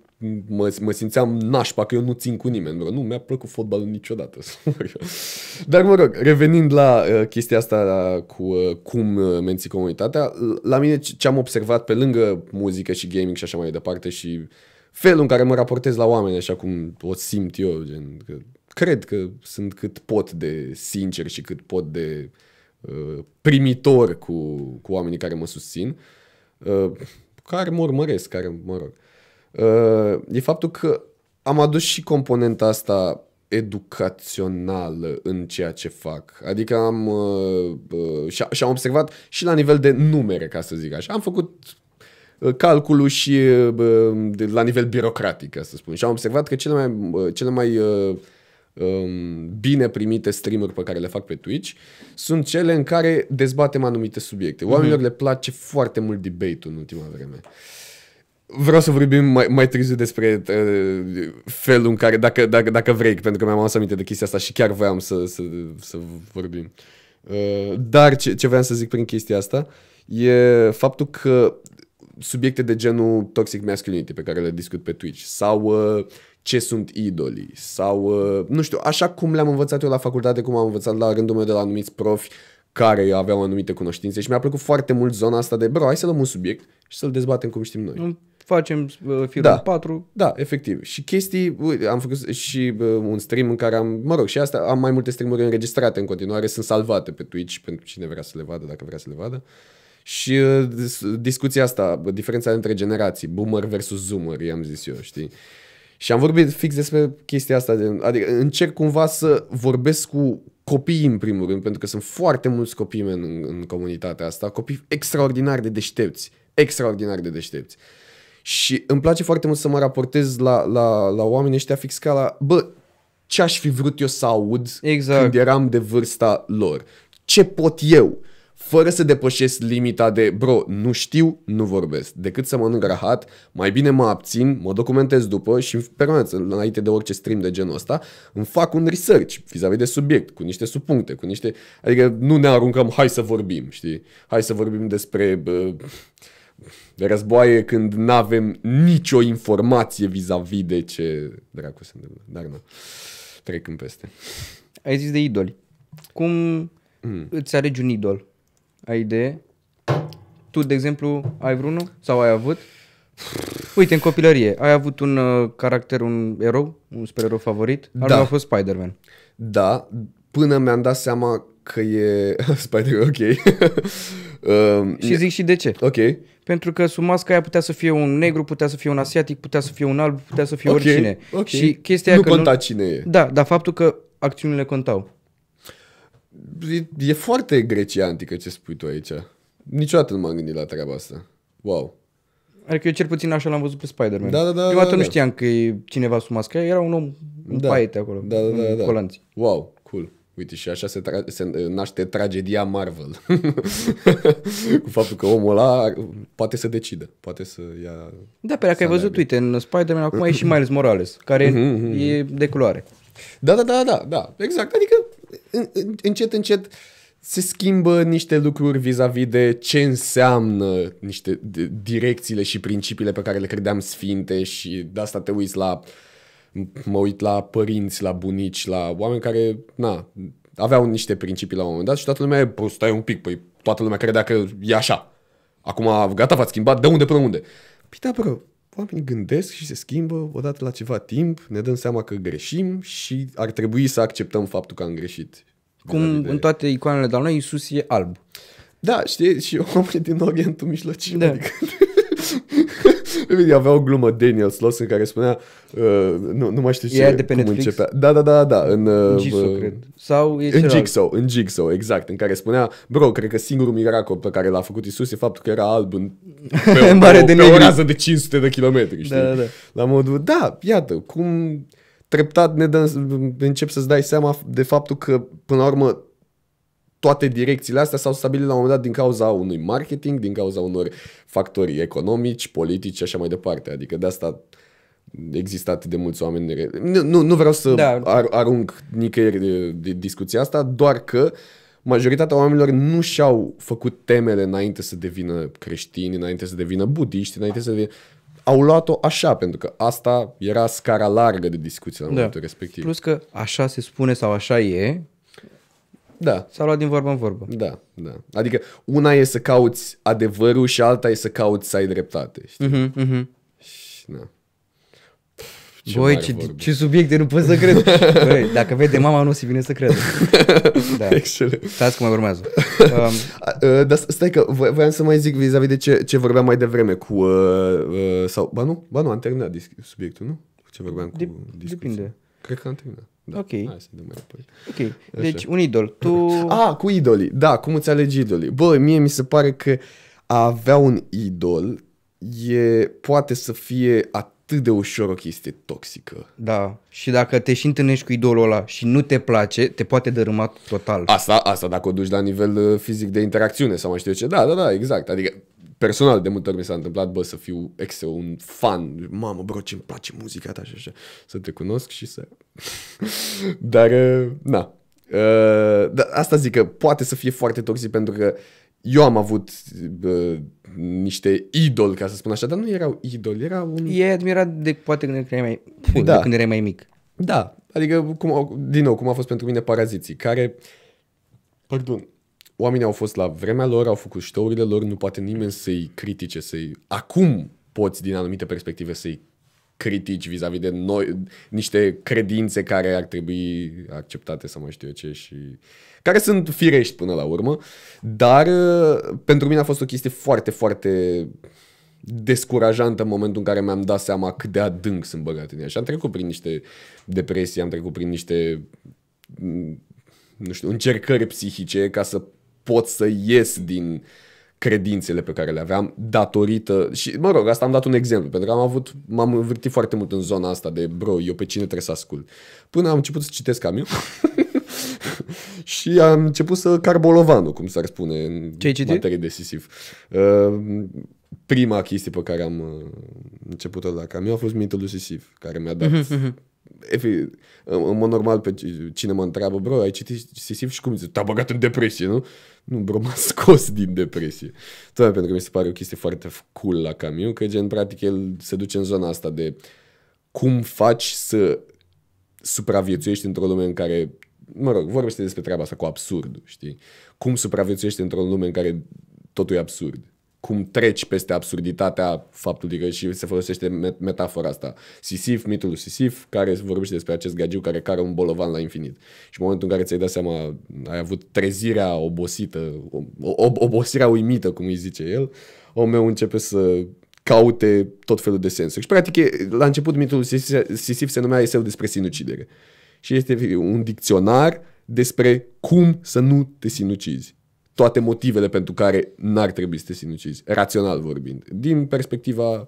S2: mă, mă simțeam nașpa că eu nu țin cu nimeni. Bro. Nu mi-a plăcut fotbalul niciodată. Dar mă rog, revenind la uh, chestia asta cu uh, cum uh, menții comunitatea, la mine ce ce am observat pe lângă muzică și gaming și așa mai departe și felul în care mă raportez la oameni așa cum o simt eu, gen, că cred că sunt cât pot de sincer și cât pot de uh, primitor cu, cu oamenii care mă susțin, uh, care mă urmăresc, care, mă rog. Uh, e faptul că am adus și componenta asta educațională în ceea ce fac. Adică am uh, uh, și, și am observat și la nivel de numere, ca să zic așa. Am făcut uh, calculul și uh, de, la nivel birocratic, ca să spun. Și am observat că cele mai, uh, cele mai uh, um, bine primite streamuri pe care le fac pe Twitch sunt cele în care dezbatem anumite subiecte. Oamenilor le place foarte mult debate-ul în ultima vreme. Vreau să vorbim mai, mai târziu despre uh, felul în care, dacă, dacă, dacă vrei, pentru că mi-am adus aminte de chestia asta și chiar voiam să, să, să vorbim. Uh, dar ce, ce vreau să zic prin chestia asta e faptul că subiecte de genul toxic masculinity pe care le discut pe Twitch sau uh, ce sunt idolii sau, uh, nu știu, așa cum le-am învățat eu la facultate, cum am învățat la rândul meu de la anumiți profi care aveau anumite cunoștințe și mi-a plăcut foarte mult zona asta de, bro, hai să luăm un subiect și să-l dezbatem cum știm noi.
S1: Nu Facem uh, film
S2: Da.
S1: 4.
S2: Da, efectiv. Și chestii, uite, am făcut și uh, un stream în care am, mă rog, și asta, am mai multe streamuri înregistrate în continuare, sunt salvate pe Twitch pentru cine vrea să le vadă, dacă vrea să le vadă. Și uh, dis- discuția asta, bă, diferența între generații, boomer versus zoomer, i-am zis eu, știi? Și am vorbit fix despre chestia asta, de, adică încerc cumva să vorbesc cu copiii în primul rând, pentru că sunt foarte mulți copii men, în, în comunitatea asta, copii extraordinar de deștepți, extraordinar de deștepți. Și îmi place foarte mult să mă raportez la, la, la oamenii ăștia fix ca la, bă, ce aș fi vrut eu să aud
S1: Exact.
S2: când eram de vârsta lor? Ce pot eu? Fără să depășesc limita de, bro, nu știu, nu vorbesc. Decât să mănânc rahat, mai bine mă abțin, mă documentez după și în permanență, înainte de orice stream de genul ăsta, îmi fac un research vis-a-vis de subiect, cu niște subpuncte, cu niște... Adică nu ne aruncăm, hai să vorbim, știi? Hai să vorbim despre... Bă, de războaie când nu avem nicio informație vis-a-vis de ce dracu se întâmplă. Dar nu, trecând peste.
S1: Ai zis de idoli. Cum
S2: Mm.
S1: îți alegi un idol? Ai idee? Tu, de exemplu, ai vreunul? Sau ai avut? Uite, în copilărie, ai avut un uh, caracter, un erou, un supererou favorit? Al
S2: Da.
S1: meu a fost Spider-Man.
S2: Da, până mi-am dat seama că e... Spider, ok. um,
S1: Și zic și de ce.
S2: ok.
S1: Pentru că sub masca aia putea să fie un negru, putea să fie un asiatic, putea să fie un alb, putea să fie
S2: Ok,
S1: oricine.
S2: ok.
S1: Și chestia
S2: Nu
S1: aia că
S2: conta cine e.
S1: Da, dar faptul că acțiunile contau.
S2: E, e foarte Grecia antică ce spui tu aici. Niciodată nu m-am gândit la treaba asta. Wow.
S1: Adică eu cel puțin așa l-am văzut pe Spider-Man.
S2: Da, da, da,
S1: Prima
S2: da,
S1: dată nu
S2: da.
S1: știam că e cineva sub masca aia, era un om în
S2: Da.
S1: paiete acolo,
S2: Da, da, da,
S1: în
S2: da.
S1: colanți.
S2: Wow, cool. Uite, și așa se, tra- se naște tragedia Marvel. Cu faptul că omul ăla poate să decidă. Poate să ia...
S1: Da, pe dacă ai văzut, uite, în Spider-Man acum e și Miles Morales, care
S2: Mhm,
S1: e de culoare.
S2: Da, da, da, da, da, exact. Adică în, în, încet, încet se schimbă niște lucruri vis-a-vis de ce înseamnă niște de- direcțiile și principiile pe care le credeam sfinte și de asta te uiți la mă uit la părinți, la bunici, la oameni care, na, aveau niște principii la un moment dat și toată lumea e, "Bă, stai un pic, păi toată lumea credea că e așa. Acum, gata, v-ați schimbat, de unde până unde? Păi da, bro, oamenii gândesc și se schimbă odată la ceva timp, ne dăm seama că greșim și ar trebui să acceptăm faptul că am greșit.
S1: Cum
S2: Vis-a-vis de-
S1: în toate icoanele de la noi, Iisus e alb.
S2: Da, știi, și oamenii din Orientul Mijlociu.
S1: Da.
S2: Adică... Evident, avea o glumă Daniel Sloss în care spunea, uh, nu, nu mai știu ce,
S1: E aia de pe
S2: cum
S1: Netflix?
S2: începea. Da, da, da, da, în... Uh,
S1: Jigsaw,
S2: uh,
S1: cred. Sau e
S2: În
S1: celălalt.
S2: Jigsaw, în Jigsaw, exact, în care spunea, bro, cred că singurul miracol pe care l-a făcut Isus e faptul că era alb în, pe,
S1: În mare
S2: pe,
S1: de
S2: pe o
S1: negri.
S2: rază de 500 de kilometri, știi?
S1: Da, da, da.
S2: La modul, da, iată, cum treptat ne dăm, încep să-ți dai seama de faptul că, până la urmă, toate direcțiile astea s-au stabilit la un moment dat din cauza unui marketing, din cauza unor factori economici, politici și așa mai departe. Adică de asta există atât de mulți oameni. re- Nu, nu, nu vreau să
S1: Da.
S2: ar, arunc nicăieri de, de discuția asta, doar că majoritatea oamenilor nu și-au făcut temele înainte să devină creștini, înainte să devină budiști, înainte să devină... Au luat-o așa, pentru că asta era scara largă de discuție la
S1: Da.
S2: momentul respectiv.
S1: Plus că așa se spune sau așa e,
S2: Da,
S1: s-a luat din vorbă în vorbă.
S2: Da, da. Adică una e să cauți adevărul și alta e să cauți să ai dreptate. Știi?
S1: Mhm, mhm.
S2: Și, na.
S1: Băi,
S2: mare
S1: ce,
S2: vorbă.
S1: ce subiecte, nu pot să cred. Băi, dacă vede mama, nu o să vină să creadă. Da.
S2: Excelent.
S1: Stați că mai urmează. Um,
S2: A, uh, Dar stai că vo- voiam să mai zic vis-a-vis de ce, ce vorbeam mai devreme cu... Uh, uh, sau, ba nu, ba nu, am terminat dis- subiectul, nu? Cu ce vorbeam cu
S1: Dep-
S2: discuția.
S1: depinde.
S2: Cred că am terminat. Da.
S1: Ok.
S2: Hai să dăm mai departe.
S1: ok, deci un idol. Tu...
S2: Ah, cu idolii. Da, cum îți alegi idolii? Bă, mie mi se pare că a avea un idol e, poate să fie atât de ușor o chestie toxică.
S1: Da. Și dacă te și întâlnești cu idolul ăla și nu te place, te poate dărâma total.
S2: Asta, asta dacă o duci la nivel uh, fizic de interacțiune sau mai știu eu ce. Da, da, da, exact. Adică personal de multe ori mi s-a întâmplat, bă, să fiu ex un fan. Mamă, bro, ce-mi place muzica ta și așa. Să te cunosc și să... Dar, uh, na. Uh, da, asta zic că poate să fie foarte toxic pentru că eu am avut uh, niște idoli, ca să spun așa, dar nu erau idoli, era un...
S1: E admirat de poate când erai mai, Puh,
S2: Da.
S1: de când erai mai mic.
S2: Da, adică, cum, au- din nou, cum a fost pentru mine paraziții, care, pardon, oamenii au fost la vremea lor, au făcut ștourile lor, nu poate nimeni să-i critique, să-i... Acum poți, din anumite perspective, să-i critici vis-a-vis de noi, niște credințe care ar trebui acceptate sau mai știu eu ce și care sunt firești până la urmă, dar uh, pentru mine a fost o chestie foarte, foarte descurajantă în momentul în care mi-am dat seama cât de adânc sunt băgat în ea. Și am trecut prin niște depresii, am trecut prin niște m, nu știu, încercări psihice ca să pot să ies din credințele pe care le aveam datorită și mă rog, asta am dat un exemplu, pentru că am avut m-am învârtit foarte mult în zona asta de bro, eu pe cine trebuie să ascult. Până am început să citesc Camus și am început să carbolovanul, cum s-ar spune în
S1: Ce ai citit?
S2: materie decisiv. Uh, prima chestie pe care am uh, început-o la Camus a fost mitul lui Sisif, care mi-a dat Efectiv, în, în mod normal pe ci- cine mă întreabă, bro, ai citit Sisif și cum zice, te-a băgat în depresie, nu? Nu, bro, m-a scos din depresie. Tocmai pentru că mi se pare o chestie foarte cool la Camus, că gen, practic, el se duce în zona asta de cum faci să supraviețuiești într-o lume în care, mă rog, vorbește despre treaba asta cu absurdul, știi? Cum supraviețuiești într-o lume în care totul e absurd. Cum treci peste absurditatea faptului că și se folosește met- metafora asta. Sisif, mitul lui Sisif, care vorbește despre acest gagiu care care un bolovan la infinit. Și în momentul în care ți-ai dat seama, ai avut trezirea obosită, o- o- obosirea uimită, cum îi zice el, omul meu începe să caute tot felul de sensuri. Și practic, e- la început mitul lui Sisif, Sisif se numea eseu despre sinucidere. Și este un dicționar despre cum să nu te sinucizi. Toate motivele pentru care n-ar trebui să te sinucizi, rațional vorbind, din perspectiva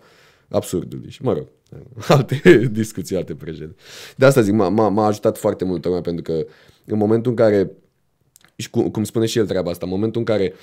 S2: absurdului. Și mă rog, alte discuții, alte prejede. De asta zic, m-a, m-a, m-a ajutat foarte mult tocmai pentru că în momentul în care, și cum, cum spune și el treaba asta, în momentul în care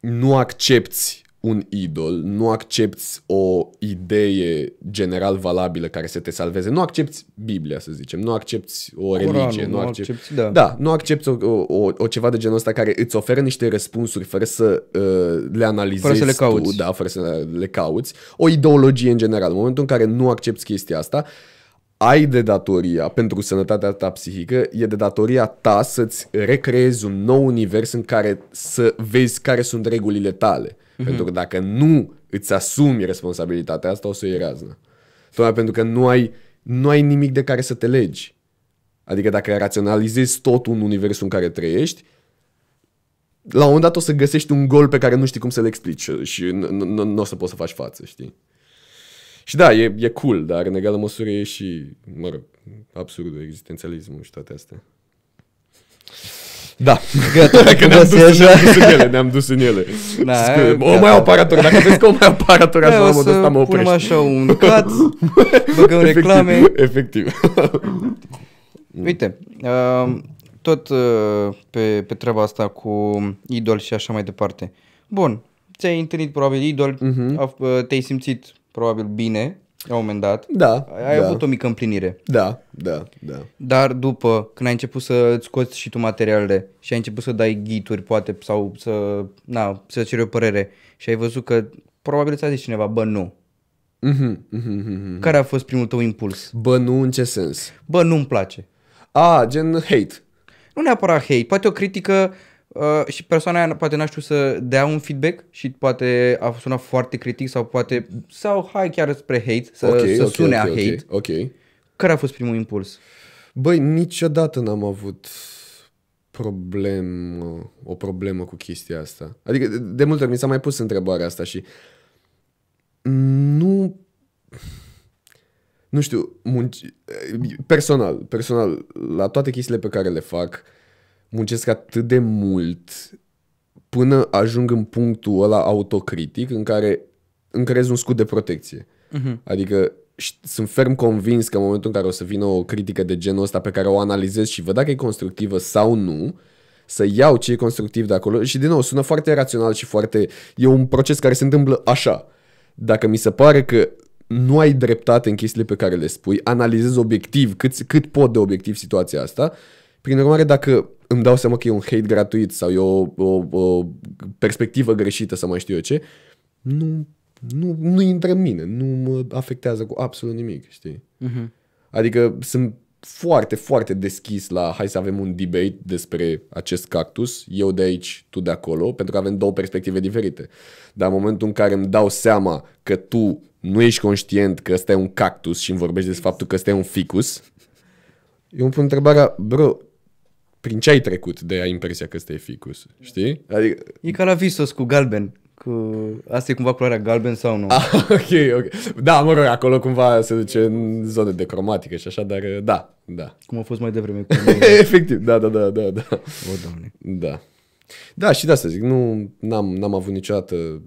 S2: nu accepti un idol, nu accepti o idee general valabilă care să te salveze, nu accepti Biblia, să zicem, nu accepti o
S1: Coranul,
S2: religie, nu
S1: nu
S2: accepti,
S1: accepti, da.
S2: da, nu accepti o, o, o, ceva de genul ăsta care îți oferă niște răspunsuri fără să uh, le analizezi
S1: Fără să le
S2: tu,
S1: cauți.
S2: da, fără să le cauți, o ideologie în general. În momentul în care nu accepti chestia asta, ai de datoria, pentru sănătatea ta psihică, e de datoria ta să-ți recreezi un nou univers în care să vezi care sunt regulile tale. Mm-hmm. Pentru că dacă nu îți asumi responsabilitatea asta, o să iei razna. Tocmai pentru că nu ai, nu ai nimic de care să te legi. Adică dacă raționalizezi tot un univers în care trăiești, la un moment dat o să găsești un gol pe care nu știi cum să-l explici și nu- nu nu- nu o să poți să faci față, știi? Și da, e, e cool, dar în egală măsură e și, mă rog, absurdul, existențialismul și toate astea. Da.
S1: Gata,
S2: Că ne-am dus,
S1: găsi
S2: ne-am
S1: așa.
S2: dus în ele, ne-am dus în ele.
S1: Da,
S2: Scuze, o
S1: gata.
S2: mai aparator, dacă vezi că o mai aparator așa,
S1: Da, o
S2: la modul ăsta mă
S1: să punem
S2: oprești.
S1: așa un cut, băgăm reclame.
S2: Efectiv.
S1: Uite, uh, tot uh, pe, pe treaba asta cu idol și așa mai departe. Bun, ți-ai întâlnit probabil idol,
S2: Mhm.
S1: uh-huh. te-ai simțit probabil bine la un moment dat.
S2: Da,
S1: Ai
S2: da.
S1: avut o mică împlinire.
S2: Da, da, da.
S1: Dar după, când ai început să îți scoți și tu materialele și ai început să dai ghituri, poate, sau să, na, să ceri o părere și ai văzut că probabil ți-a zis cineva, bă, nu.
S2: Mhm, mhm, mhm.
S1: Care a fost primul tău impuls?
S2: Bă, nu în ce sens?
S1: Bă, nu-mi place.
S2: A, gen hate.
S1: Nu neapărat hate, poate o critică uh, și persoana aia poate n-a știut să dea un feedback și poate a sunat foarte critic sau poate, sau hai chiar spre hate, să,
S2: Ok,
S1: să
S2: ok,
S1: sune
S2: ok,
S1: a hate.
S2: Ok. ok.
S1: Care a fost primul impuls?
S2: Băi, niciodată n-am avut problemă, o problemă cu chestia asta. Adică, de, de multe ori mi s-a mai pus întrebarea asta și nu... Nu știu, munci, personal, personal, la toate chestiile pe care le fac, muncesc atât de mult până ajung în punctul ăla autocritic în care îmi creez un scut de protecție. Uh-huh. Adică ș- sunt ferm convins că în momentul în care o să vină o critică de genul ăsta pe care o analizez și văd dacă e constructivă sau nu, să iau ce e constructiv de acolo și din nou sună foarte rațional și foarte... E un proces care se întâmplă așa. Dacă mi se pare că nu ai dreptate în chestiile pe care le spui, analizez obiectiv, cât, cât pot de obiectiv situația asta, prin urmare, dacă îmi dau seama că e un hate gratuit sau e o, o, o perspectivă greșită sau mai știu eu ce, nu, nu, nu intră în mine, nu mă afectează cu absolut nimic, știi? Uh-huh. Adică sunt foarte, foarte deschis la hai să avem un debate despre acest cactus, eu de aici, tu de acolo, pentru că avem două perspective diferite. Dar în momentul în care îmi dau seama că tu nu ești conștient că ăsta e un cactus și îmi vorbești despre faptul că ăsta e un ficus, eu îmi pun întrebarea, bro, prin ce ai trecut de ai impresia că ăsta e ficus, știi? Adică,
S1: E ca la Visos cu galben. Cu... Asta e cumva culoarea galben sau nu?
S2: Ah, ok, ok. Da, mă rog, acolo cumva se duce în zone de cromatică și așa, dar da, da.
S1: Cum a fost mai devreme cu mine.
S2: Efectiv, da, da, da, da, da.
S1: O, doamne.
S2: Da. Da, și de asta zic, nu, n-am, n-am avut niciodată,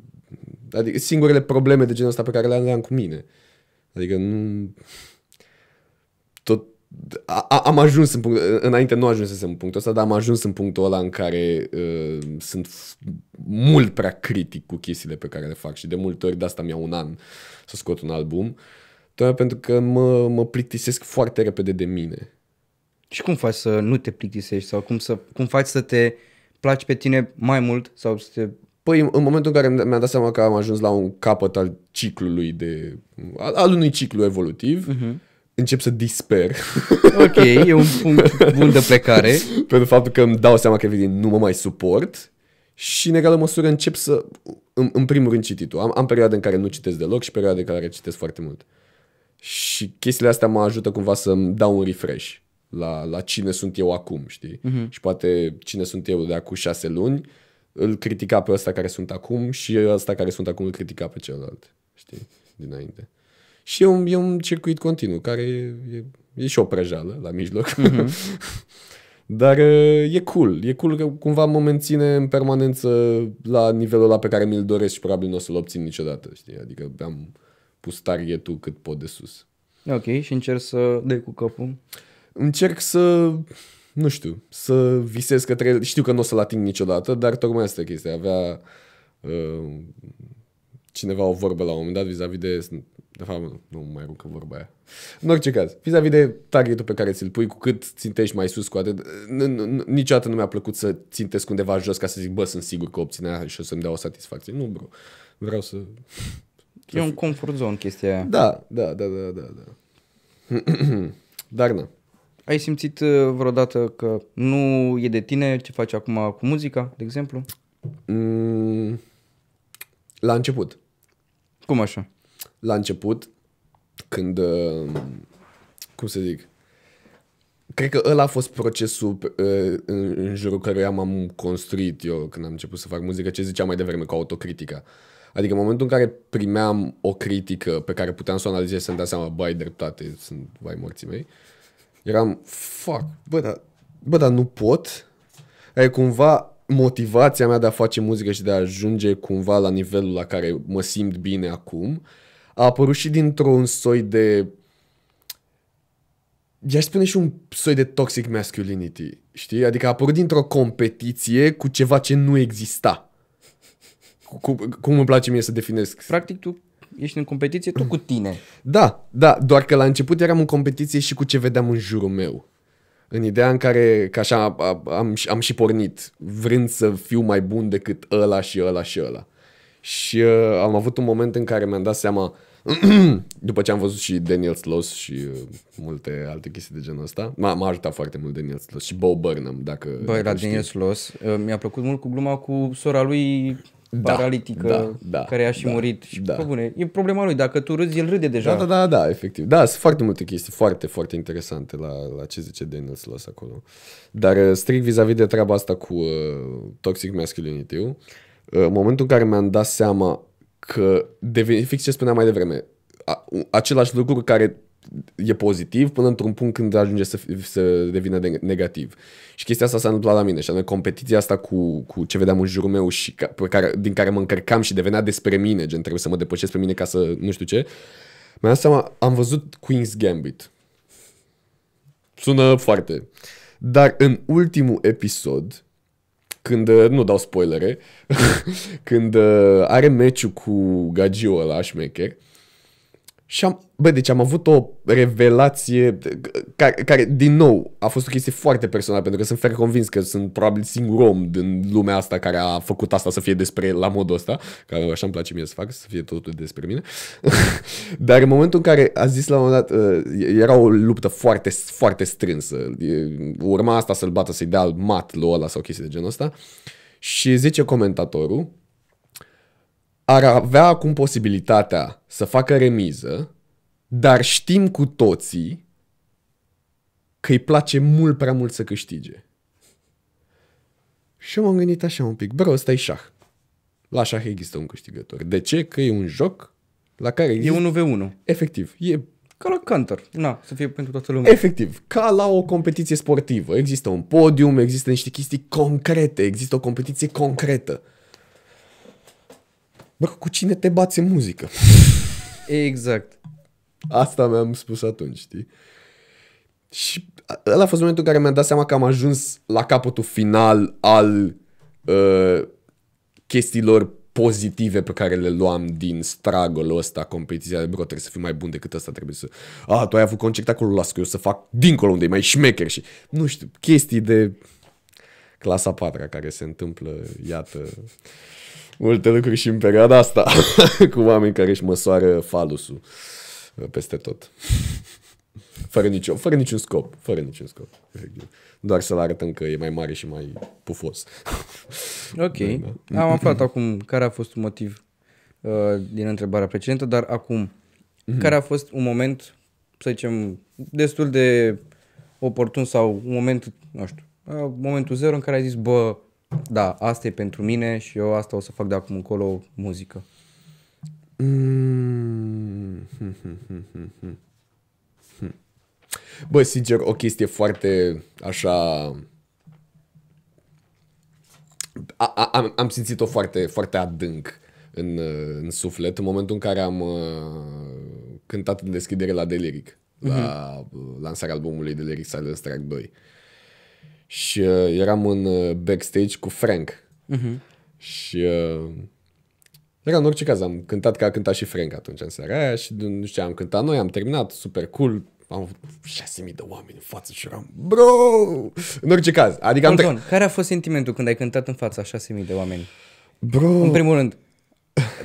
S2: adică singurele probleme de genul ăsta pe care le aveam cu mine. Adică nu, tot, a, a- am ajuns în punct, înainte nu ajunsesem în punctul ăsta, dar am ajuns în punctul ăla în care uh, sunt f- mult prea critic cu chestiile pe care le fac și de multe ori de asta mi-au un an să scot un album, tocmai pentru că mă, mă plictisesc foarte repede de mine.
S1: Și cum faci să nu te plictisești sau cum, să, cum faci să te placi pe tine mai mult sau să te...
S2: Păi, în momentul în care mi-am dat seama că am ajuns la un capăt al ciclului de... al, al unui ciclu evolutiv, uh-huh. Încep să disper
S1: Ok, e un punct bun de plecare.
S2: pentru faptul că îmi dau seama că evident nu mă mai suport și în egală măsură încep să în, în primul rând cititul. Am, am perioade în care nu citesc deloc și perioade în care citesc foarte mult. Și chestiile astea mă ajută cumva să-mi dau un refresh la, la cine sunt eu acum, știi? Uh-huh. Și poate cine sunt eu de acum șase luni îl critica pe ăsta care sunt acum și ăsta care sunt acum îl critica pe celălalt, știi? Dinainte. Și e un, e un circuit continuu care e, e, e și o prăjală la mijloc. Uh-huh. Dar e cool. E cool că cumva mă menține în permanență la nivelul ăla pe care mi-l doresc și probabil nu o să-l obțin niciodată, știi? Adică am pus targetul cât pot de sus.
S1: Ok, și încerc să dai cu capul?
S2: Încerc să, nu știu, să visez către el. Știu că nu o să-l ating niciodată, dar tocmai asta e chestia. Avea uh, cineva o vorbă la un moment dat vis-a-vis de... De fapt, nu, nu mai aruncă vorba aia. În orice caz, vis-a-vis de targetul pe care ți-l pui, cu cât țintești mai sus, cu atât... Niciodată nu mi-a plăcut să țintesc undeva jos ca să zic, bă, sunt sigur că obțin aia și o să-mi dea o satisfacție. Nu, bro. Vreau să...
S1: E un comfort zone chestia aia.
S2: Da, da, da, da, da. da. Dar nu.
S1: Ai simțit uh, vreodată că nu e de tine ce faci acum cu muzica, de exemplu?
S2: Mm, la început.
S1: Cum așa?
S2: La început, când, uh, cum să zic, cred că ăla a fost procesul uh, în, în jurul căruia m-am construit eu când am început să fac muzică, ce ziceam mai devreme cu autocritica. Adică în momentul în care primeam o critică pe care puteam să o analizez să-mi dea seama, bă, ai dreptate, sunt vai morții mei, eram, fuck, bă, dar, bă, dar nu pot. E cumva motivația mea de a face muzică și de a ajunge cumva la nivelul la care mă simt bine acum a apărut și dintr-un soi de i-aș spune și un soi de toxic masculinity, știi? Adică a apărut dintr-o competiție cu ceva ce nu exista. Cum, cum îmi place mie să definesc.
S1: Practic tu ești în competiție tu cu tine.
S2: Da, da, doar că la început eram în competiție și cu ce vedeam în jurul meu. În ideea în care, că așa am, am, am și pornit, vrând să fiu mai bun decât ăla și ăla și ăla. Și uh, am avut un moment în care mi-am dat seama, după ce am văzut și Daniel Sloss și uh, multe alte chestii de genul ăsta, m-a, m-a ajutat foarte mult Daniel Sloss și Bo Burnham, dacă
S1: Băi,
S2: dacă
S1: la
S2: știi.
S1: Daniel Sloss, uh, mi-a plăcut mult cu gluma cu sora lui
S2: Da,
S1: paralitică,
S2: da, da,
S1: care a și
S2: da,
S1: murit. Și
S2: da.
S1: pe bune, e problema lui, dacă tu râzi, el râde deja.
S2: Da, da, da, da, efectiv. Da, sunt foarte multe chestii foarte, foarte interesante la, la ce zice Daniel Sloss acolo. Dar uh, strict vis-a-vis de treaba asta cu uh, toxic masculinity uh, în momentul în care mi-am dat seama că deveni, fix ce spuneam mai devreme, a, același lucru care e pozitiv până într-un punct când ajunge să, să devină de, negativ. Și chestia asta s-a întâmplat la mine și anume competiția asta cu, cu ce vedeam în jurul meu și ca, pe care, din care mă încărcam și devenea despre mine, gen trebuie să mă depășesc pe mine ca să nu știu ce, mi-am dat seama, am văzut Queen's Gambit. Sună foarte. Dar în ultimul episod, când, uh, nu dau spoilere, când uh, are meciul cu Gagio ăla, șmecher, și am, bă, deci am avut o revelație care, care, din nou, a fost o chestie foarte personală, pentru că sunt fer convins că sunt probabil singur om din lumea asta care a făcut asta să fie despre la modul ăsta, care așa îmi place mie să fac, să fie totul despre mine. Dar în momentul în care a zis la un moment dat, uh, era o luptă foarte, foarte strânsă, urma asta să-l bată, să-i dea mat lui ăla sau chestii de genul ăsta, și zice comentatorul, ar avea acum posibilitatea să facă remiză, dar știm cu toții că îi place mult prea mult să câștige. Și eu m-am gândit așa un pic, bro, ăsta e șah. La șah există un câștigător. De ce? Că e un joc la care
S1: E
S2: există...
S1: 1v1.
S2: Efectiv, e
S1: Ca la Counter. Na, să fie pentru toată lumea.
S2: Efectiv, ca la o competiție sportivă. Există un podium, există niște chestii concrete, există o competiție concretă. Bă, cu cine te bați în muzică?
S1: Exact.
S2: Asta mi-am spus atunci, știi? Și ăla a fost momentul în care mi-am dat seama că am ajuns la capătul final al uh, chestiilor pozitive pe care le luam din struggle ăsta, competiția de bro, trebuie să fiu mai bun decât ăsta, trebuie să... A, tu ai avut concert acolo, las că eu să fac dincolo unde e mai șmecher și... Nu știu, chestii de clasa patra care se întâmplă, iată, multe lucruri și în perioada asta, cu oameni care își măsoară falusul uh, peste tot. Fără, nicio, fără niciun scop. Fără niciun scop. Efectiv. Doar să-l arătăm că e mai mare și mai pufos.
S1: Ok.
S2: Da,
S1: Am aflat acum care a fost un motiv uh, din întrebarea precedentă, dar acum,
S2: Mhm.
S1: care a fost un moment, să zicem, destul de oportun sau un moment, nu știu, uh, momentul zero în care ai zis, bă, da, asta e pentru mine și eu asta o să fac de acum încolo muzică.
S2: Mm. Bă, sincer, o chestie foarte așa... A, a, am, am simțit-o foarte, foarte adânc în, uh, în suflet în momentul în care am uh, cântat în deschidere la Deliric, la uh, lansarea albumului Deliric Silence Track 2. Și uh, eram în uh, backstage cu Frank. Și uh, era în orice caz, am cântat că a cântat și Frank atunci în seara aia și nu știu, am cântat noi, am terminat, super cool, am avut 6.000 de oameni în față și eram, bro! În orice caz, adică am...
S1: Anton, care a fost sentimentul când ai cântat în fața a 6.000 de oameni?
S2: Bro!
S1: În primul rând,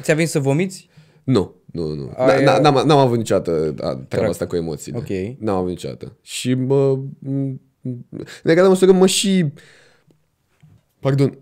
S1: ți-a venit să vomiți?
S2: Nu, nu, nu.
S1: Ai,
S2: N- N-am, n-am avut niciodată a, treaba asta cu emoțiile.
S1: Ok.
S2: N-am avut niciodată. Și mă... În egală măsură mă și... Pardon.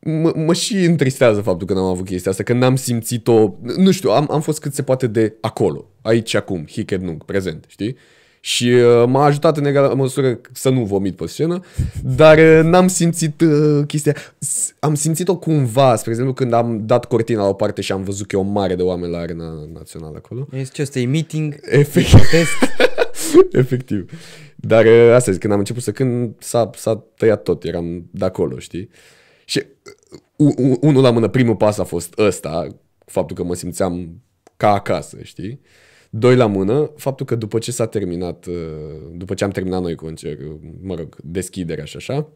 S2: Mă, mă și întristează faptul că n-am avut chestia asta, că n-am simțit-o... Nu știu, am, am fost cât se poate de acolo. Aici și acum, hic et nunc, prezent, știi? Și uh, m-a ajutat în egală măsură să nu vomit pe scenă, dar uh, n-am simțit uh, chestia. S- Am simțit-o cumva, spre exemplu, când am dat cortina la o parte și am văzut că e o mare de oameni la Arena Națională acolo.
S1: Este ce ăsta e meeting,
S2: Efectiv.
S1: test.
S2: Efectiv. Dar uh, asta zic, când am început să cânt, s-a, s-a tăiat tot, eram de acolo, știi? Și uh, u- u- unul la mână, primul pas a fost ăsta, faptul că mă simțeam ca acasă, știi? Doi la mână, faptul că după ce s-a terminat, uh, după ce am terminat noi concert, uh, mă rog, deschiderea și așa,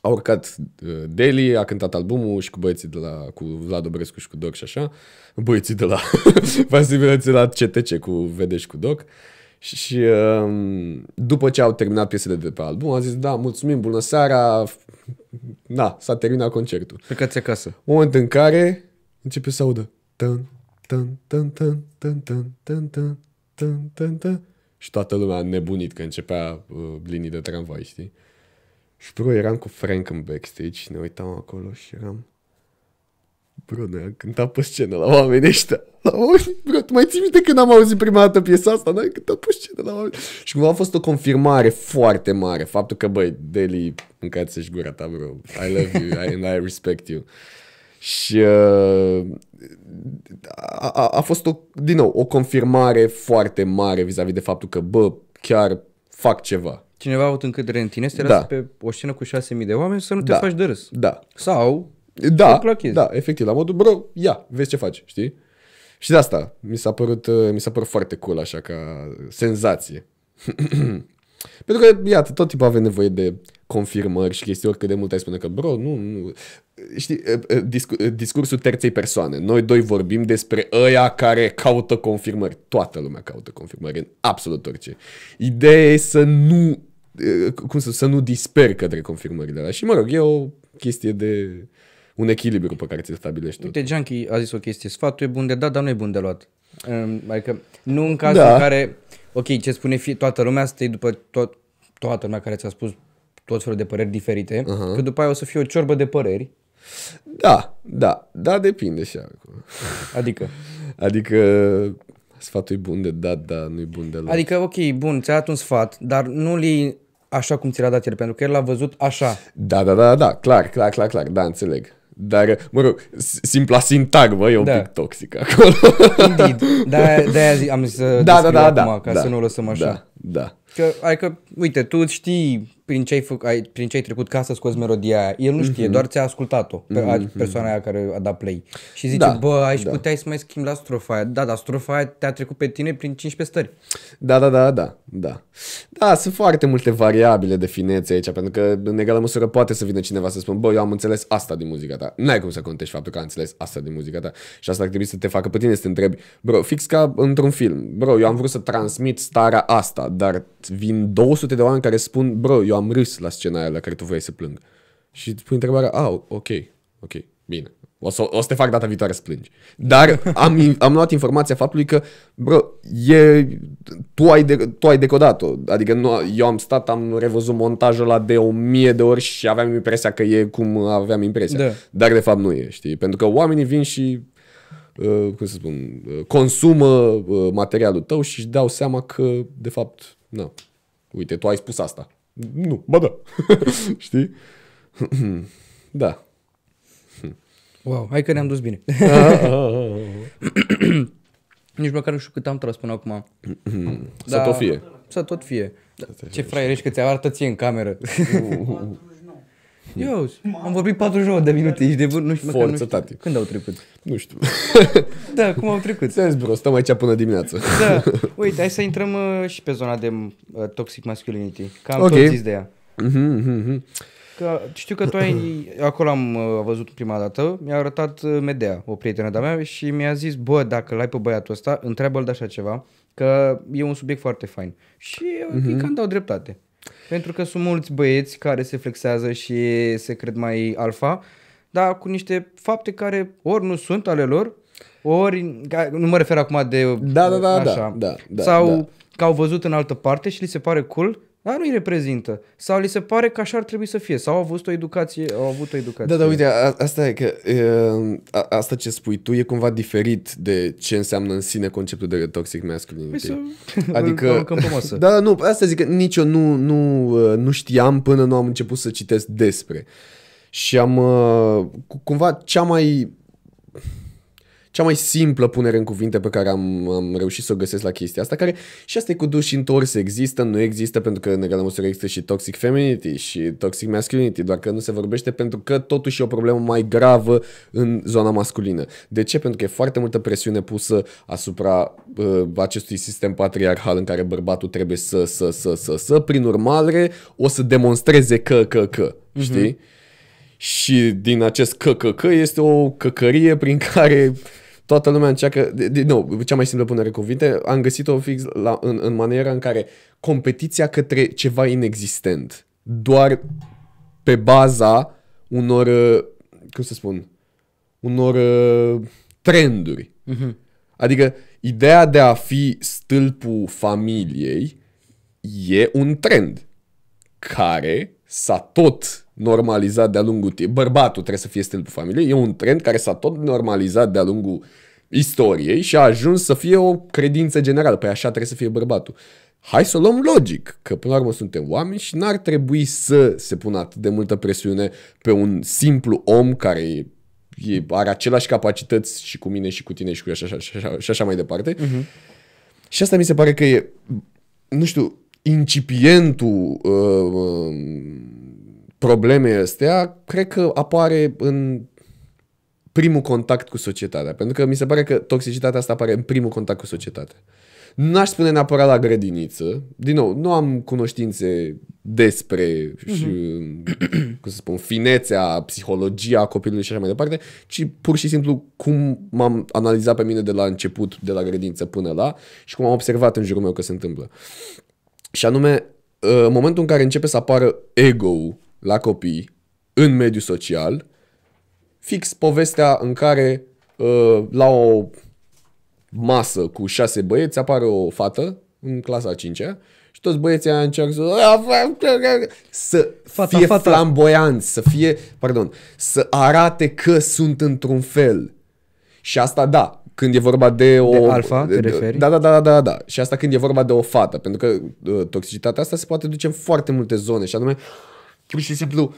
S2: a urcat uh, Deli, a cântat albumul și cu băieții de la, cu Vlad Obrescu și cu Doc și așa, băieții de la, pasibilității la CTC cu Vedeș și cu Doc. Și, și um, după ce au terminat piesele de pe album, a zis, da, mulțumim, bună seara, na, s-a terminat concertul.
S1: Plecați acasă.
S2: Moment în care începe să audă tân, tân, tân, tân, tân, tân, tân, tân, tân, tân, tân, și toată lumea a nebunit că începea uh, linii de tramvai, știi? Și bro, eram cu Frank în backstage și ne uitam acolo și eram Bro, noi am cântat pe scenă la oamenii ăștia. La oameni, bro, tu mai ții minte când am auzit prima dată piesa asta? Noi am cântat pe scenă la oameni. Și cumva a fost o confirmare foarte mare. Faptul că, băi, Deli, mâncați-și gura ta, bro. I love you and I respect you. Și uh, a, a, a fost, o, din nou, o confirmare foarte mare vis-a-vis de faptul că, bă, chiar fac ceva.
S1: Cineva a avut încredere în tine să te
S2: Da.
S1: lasă pe o scenă cu 6.000 de oameni să nu te
S2: Da.
S1: faci de râs.
S2: Da.
S1: Sau
S2: Da,
S1: Să clachezi.
S2: da, efectiv, la modul, bro, ia, vezi ce faci, știi? Și de asta mi s-a părut, uh, mi s-a părut foarte cool așa ca senzație. Pentru că, iată, tot timpul avem nevoie de confirmări și chestii, oricât de mult ai spune că, bro, nu, nu. Știi, uh, uh, discu- uh, discursul terței persoane. Noi doi vorbim despre ăia care caută confirmări. Toată lumea caută confirmări în absolut orice. Ideea e să nu, uh, cum să, să nu disperi către confirmările alea. Și, mă rog, e o chestie de un echilibru pe care ți-l stabilești tu.
S1: Uite, Junkie a zis o chestie, sfatul e bun de dat, dar nu e bun de luat. Um, Adică nu în cazul
S2: Da.
S1: în care, ok, ce spune fie, toată lumea, să te iei după tot, toată lumea care ți-a spus tot felul de păreri diferite, uh-huh. că după aia o să fie o ciorbă de păreri,
S2: Da, da, da, depinde și acum.
S1: adică,
S2: Adică sfatul e bun de dat, dar nu e bun de luat.
S1: adică ok, bun, ți-a dat un sfat, dar nu-l iei așa cum ți l-a dat el, pentru că el l-a văzut așa.
S2: Da, da, da, da, clar, clar, clar, clar, da, înțeleg. Dar, mă rog, s- simpla sintagmă e un
S1: Da.
S2: pic toxic acolo.
S1: Indeed. De-aia, de-aia zi- am zis să
S2: da, da,
S1: descriu
S2: da,
S1: acum,
S2: da.
S1: ca
S2: da,
S1: să nu o lăsăm așa.
S2: Da, da.
S1: Că, adică, uite, tu știi prin ce ai, făc, ai, prin ce ai trecut ca să scoți melodia aia. El nu știe, mm-hmm. doar ți-a ascultat-o, pe, mm-hmm. persoana aia care a dat play. Și zice,
S2: Da,
S1: da, bă, aici
S2: da.
S1: da. puteai să mai schimbi la strofa aia. Da, dar strofa aia te-a trecut pe tine prin 15 stări.
S2: Da, da, da, da, da. Da, sunt foarte multe variabile de finețe aici, pentru că în egală măsură poate să vină cineva să spună, bă, eu am înțeles asta din muzica ta. N-ai cum să contești faptul că am înțeles asta din muzica ta. Și asta ar trebui să te facă pe tine să te întrebi, bro, fix ca într-un film. Bro, eu am vrut să transmit starea asta, dar vin 200 de oameni care spun, bro, eu am râs la scena aia la care tu vrei să plâng. Și îți pui întrebarea, ah, ok, ok, bine. O să, o să te fac data viitoare să plângi. Dar am, am luat informația faptului că, bro, e, tu, ai de, tu ai decodat-o. Adică nu, eu am stat, am revăzut montajul ăla de o mie de ori și aveam impresia că e cum aveam impresia.
S1: Da.
S2: Dar de fapt nu e, știi? Pentru că oamenii vin și uh, cum să spun, uh, consumă uh, materialul tău și își dau seama că, de fapt, nu. Uite, tu ai spus asta. Nu, bă da. Știi? da.
S1: Wow, hai că ne-am dus bine. Nici măcar nu știu cât am tras până acum.
S2: Să tot fie.
S1: Să tot fie. Ce fraier ești că ți arată ție în cameră. Eu, am vorbit 49 de minute, ești de bun, nu știu, măcar nu
S2: Forță,
S1: știu.
S2: tati.
S1: Când au trecut?
S2: Nu știu.
S1: Da, cum au trecut?
S2: Ți-am zis, bro, stăm aici până dimineață.
S1: Da, uite, hai să intrăm uh, și pe zona de uh, toxic masculinity. Că am
S2: Ok.
S1: tot zis de ea.
S2: Mhm, mhm, mhm.
S1: Că știu că tu ai, acolo am uh, văzut prima dată, mi-a arătat uh, Medea, o prietenă de-a mea și mi-a zis, bă, dacă l-ai pe băiatul ăsta, întreabă-l de așa ceva, că e un subiect foarte fain. Și uh, mm-hmm. cam dau dreptate. Pentru că sunt mulți băieți care se flexează și se cred mai alfa, dar cu niște fapte care ori nu sunt ale lor, ori, ca- nu mă refer acum de
S2: Da, da, da,
S1: așa,
S2: da, da, da,
S1: sau
S2: da.
S1: că au văzut în altă parte și li se pare cool, dar nu îi reprezintă. Sau li se pare că așa ar trebui să fie. Sau au avut o educație, au avut o educație.
S2: Da, da, uite, a, asta e că uh, a, asta ce spui tu e cumva diferit de ce înseamnă în sine conceptul de toxic masculinity.
S1: Păi să
S2: Adică,
S1: îl aruncăm pe masă.
S2: da, nu, asta zic că nici eu nu, nu, uh, nu știam până nu am început să citesc despre. Și am, uh, cu- cumva, cea mai, cea mai simplă punere în cuvinte pe care am, am reușit să o găsesc la chestia asta, care și asta e cu dus și întors, există, nu există, pentru că în egală măsură există și toxic femininity și toxic masculinity, doar că nu se vorbește pentru că totuși e o problemă mai gravă în zona masculină. De ce? Pentru că e foarte multă presiune pusă asupra uh, acestui sistem patriarhal în care bărbatul trebuie să, să, să, să, să, prin urmare, o să demonstreze că, că, că, știi? Și din acest căcăcă este o căcărie prin care toată lumea încearcă, de, de, nu, cea mai simplă punere cuvinte, am găsit-o fix la, în, în maniera în care competiția către ceva inexistent, doar pe baza unor, uh, cum să spun, unor uh, trenduri. Adică ideea de a fi stâlpul familiei e un trend care s-a tot normalizat de-a lungul timpului. Bărbatul trebuie să fie stâlpul familiei. E un trend care s-a tot normalizat de-a lungul istoriei și a ajuns să fie o credință generală. Păi așa trebuie să fie bărbatul. Hai să o luăm logic, că până la urmă suntem oameni și n-ar trebui să se pună atât de multă presiune pe un simplu om care e, e, are aceleași capacități și cu mine și cu tine și cu așa, așa, așa, și așa mai departe. Uh-huh. Și asta mi se pare că e, nu știu, incipientul uh, uh, problemei astea, cred că apare în primul contact cu societatea. Pentru că mi se pare că toxicitatea asta apare în primul contact cu societatea. N-aș spune neapărat la grădiniță. Din nou, nu am cunoștințe despre și, cum să spun, finețea, psihologia copilului și așa mai departe, ci pur și simplu cum m-am analizat pe mine de la început, de la grădință până la și cum am observat în jurul meu că se întâmplă. Și anume, în momentul în care începe să apară ego la copii în mediul social, fix povestea în care uh, la o masă cu șase băieți apare o fată în clasa a cincea și toți băieții aia încearcă să, să
S1: Fata,
S2: fie
S1: fata.
S2: flamboianți, să fie, pardon, să arate că sunt într-un fel. Și asta da, când e vorba de o...
S1: De alfa, te referi?
S2: Da, da, da, da, da. Și asta când e vorba de o fată, pentru că uh, toxicitatea asta se poate duce în foarte multe zone și anume, pur și simplu,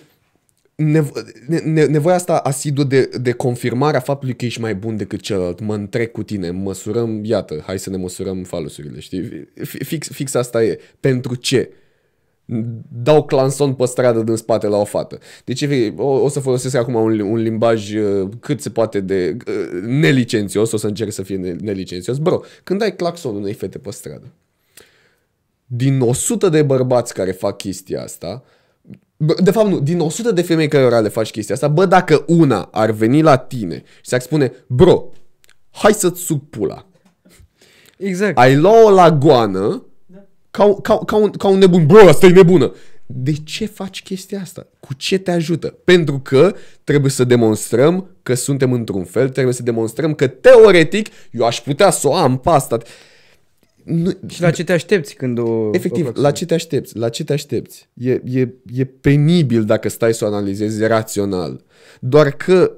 S2: nevo- ne, ne, nevoia asta asiduă de, de confirmarea faptului că ești mai bun decât celălalt. Mă întrec cu tine, măsurăm, iată, hai să ne măsurăm falusurile, știi? Fi- Fix, fix asta e. Pentru ce? Dau clanson pe stradă din spate la o fată. Deci efectiv, o, o să folosesc acum un, un limbaj uh, cât se poate de uh, nelicențios, o să încerc să fie ne- nelicențios. Bro, când dai claxon unei fete pe stradă, din 100 de bărbați care fac chestia asta, bă, de fapt nu, din 100 de femei care le faci chestia asta, bă, dacă una ar veni la tine și ți-ar spune, bro, hai să-ți suc pula.
S1: Exact.
S2: Ai lua-o la goană ca, ca, ca, un, ca un nebun. Bro, asta e nebună. de ce faci chestia asta? Cu ce te ajută? Pentru că trebuie să demonstrăm că suntem într-un fel, trebuie să demonstrăm că teoretic eu aș putea să o am pe asta. Nu,
S1: Și la ce te aștepți când o...
S2: Efectiv,
S1: o
S2: la ce te aștepți? La ce te aștepți? E, e, e penibil dacă stai să o analizezi rațional. Doar că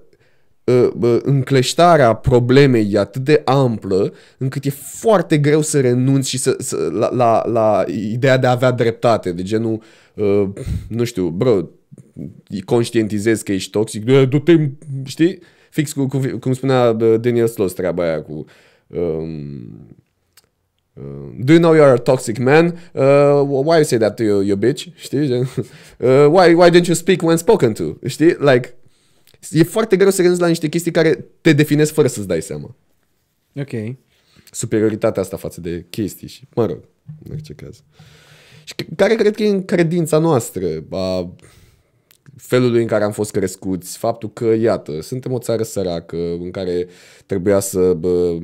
S2: uh, uh, încleștarea problemei e atât de amplă încât e foarte greu să renunți și să, să, la, la, la ideea de a avea dreptate. De genul, uh, nu știu, bro, conștientizezi că ești toxic, "Eh, du-te, știi? Fix cu, cu, cum spunea uh, Daniel Sloss treaba aia cu... Um, Uh, do you know you're a toxic man? Uh, why you say that to your, your bitch? Știi? Gen, Uh, why, why didn't you speak when spoken to? Știi? Like, e foarte greu să renunți la niște chestii care te definesc fără să-ți dai seama.
S1: Ok.
S2: Superioritatea asta față de chestii și, mă rog, în orice caz. Și c- care cred că e în credința noastră, a felului în care am fost crescuți, faptul că, iată, suntem o țară săracă în care trebuia să, bă,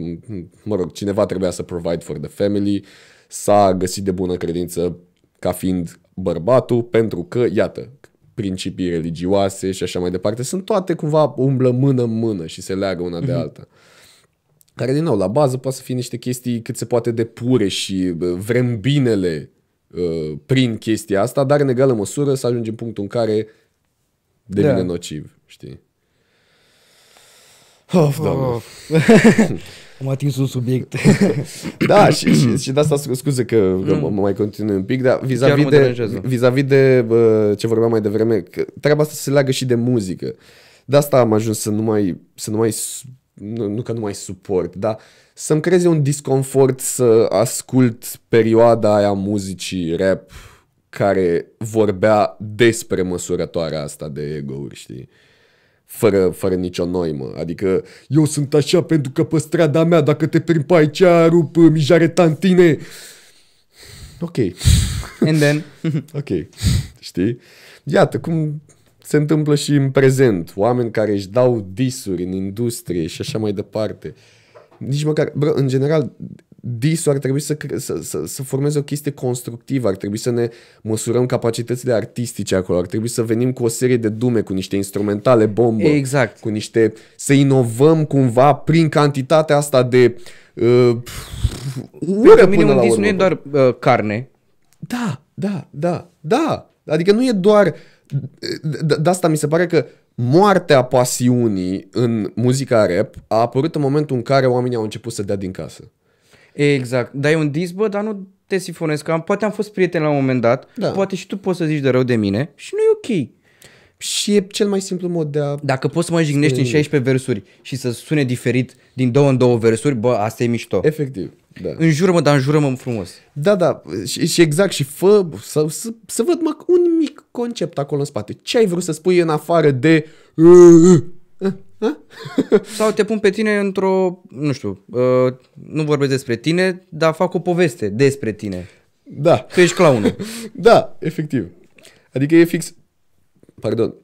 S2: mă rog, cineva trebuia să provide for the family, s-a găsit de bună credință ca fiind bărbatul, pentru că, iată, principii religioase și așa mai departe, sunt toate cumva umblă mână în mână și se leagă una de alta. Care, din nou, la bază poate să fie niște chestii cât se poate de pure și bă, vrem binele uh, prin chestia asta, dar în egală măsură să ajungem în punctul în care devine
S1: Da.
S2: nociv, știi? Of, doamne.
S1: Oh. Am atins un subiect.
S2: Da, și, și, și de asta scu- scuze că, că mă, mă mai continui un pic, dar vis-a-vis
S1: mă
S2: de,
S1: deranjează.
S2: vis-a-vis de bă, ce vorbeam mai devreme, că treaba asta se leagă și de muzică. De asta am ajuns să nu mai, să nu mai su- nu, nu că nu mai suport, dar să-mi creeze un disconfort să ascult perioada aia muzicii rap care vorbea despre măsurătoarea asta de ego-uri, știi? fără, fără nicio noimă. Adică eu sunt așa pentru că pe strada mea, dacă te prind pe aici, rup uh, mijare tantine. Ok,
S1: And then...
S2: ok, știi? Iată cum se întâmplă și în prezent. Oameni care își dau disuri în industrie și așa mai departe. Nici măcar, bro, în general, disul ar trebui să, cre- să, să, să formeze o chestie constructivă, ar trebui să ne măsurăm capacitățile artistice acolo, ar trebui să venim cu o serie de dume, cu niște instrumentale bombă,
S1: Exact.
S2: cu niște, să inovăm cumva prin cantitatea asta de uh, ură
S1: Pentru mine
S2: până
S1: un
S2: la
S1: dis
S2: urmă.
S1: nu e doar uh, carne.
S2: Da, da, da, da. Adică nu e doar... De, de asta mi se pare că moartea pasiunii în muzica rap a apărut în momentul în care oamenii au început să dea din casă.
S1: Exact. Dar e un dis, bă, dar nu te sifonezi. Că am, poate am fost prieten la un moment dat.
S2: Da.
S1: Poate și tu poți să zici de rău de mine. Și nu e ok.
S2: Și e cel mai simplu mod de a...
S1: Dacă poți să mă jignești în 16 versuri și să sune diferit din două în două versuri, bă, asta e mișto.
S2: Efectiv, da.
S1: Înjură-mă, dar înjură-mă frumos.
S2: Da, da, și, și exact, și fă, să, să, să văd mă, un mic concept acolo în spate. Ce ai vrut să spui în afară de... uh,
S1: Sau te pun pe tine într-o, nu știu, uh, nu vorbesc despre tine, dar fac o poveste despre tine.
S2: Da,
S1: Tu ești clownul.
S2: Da, efectiv. Adică e fix... Pardon.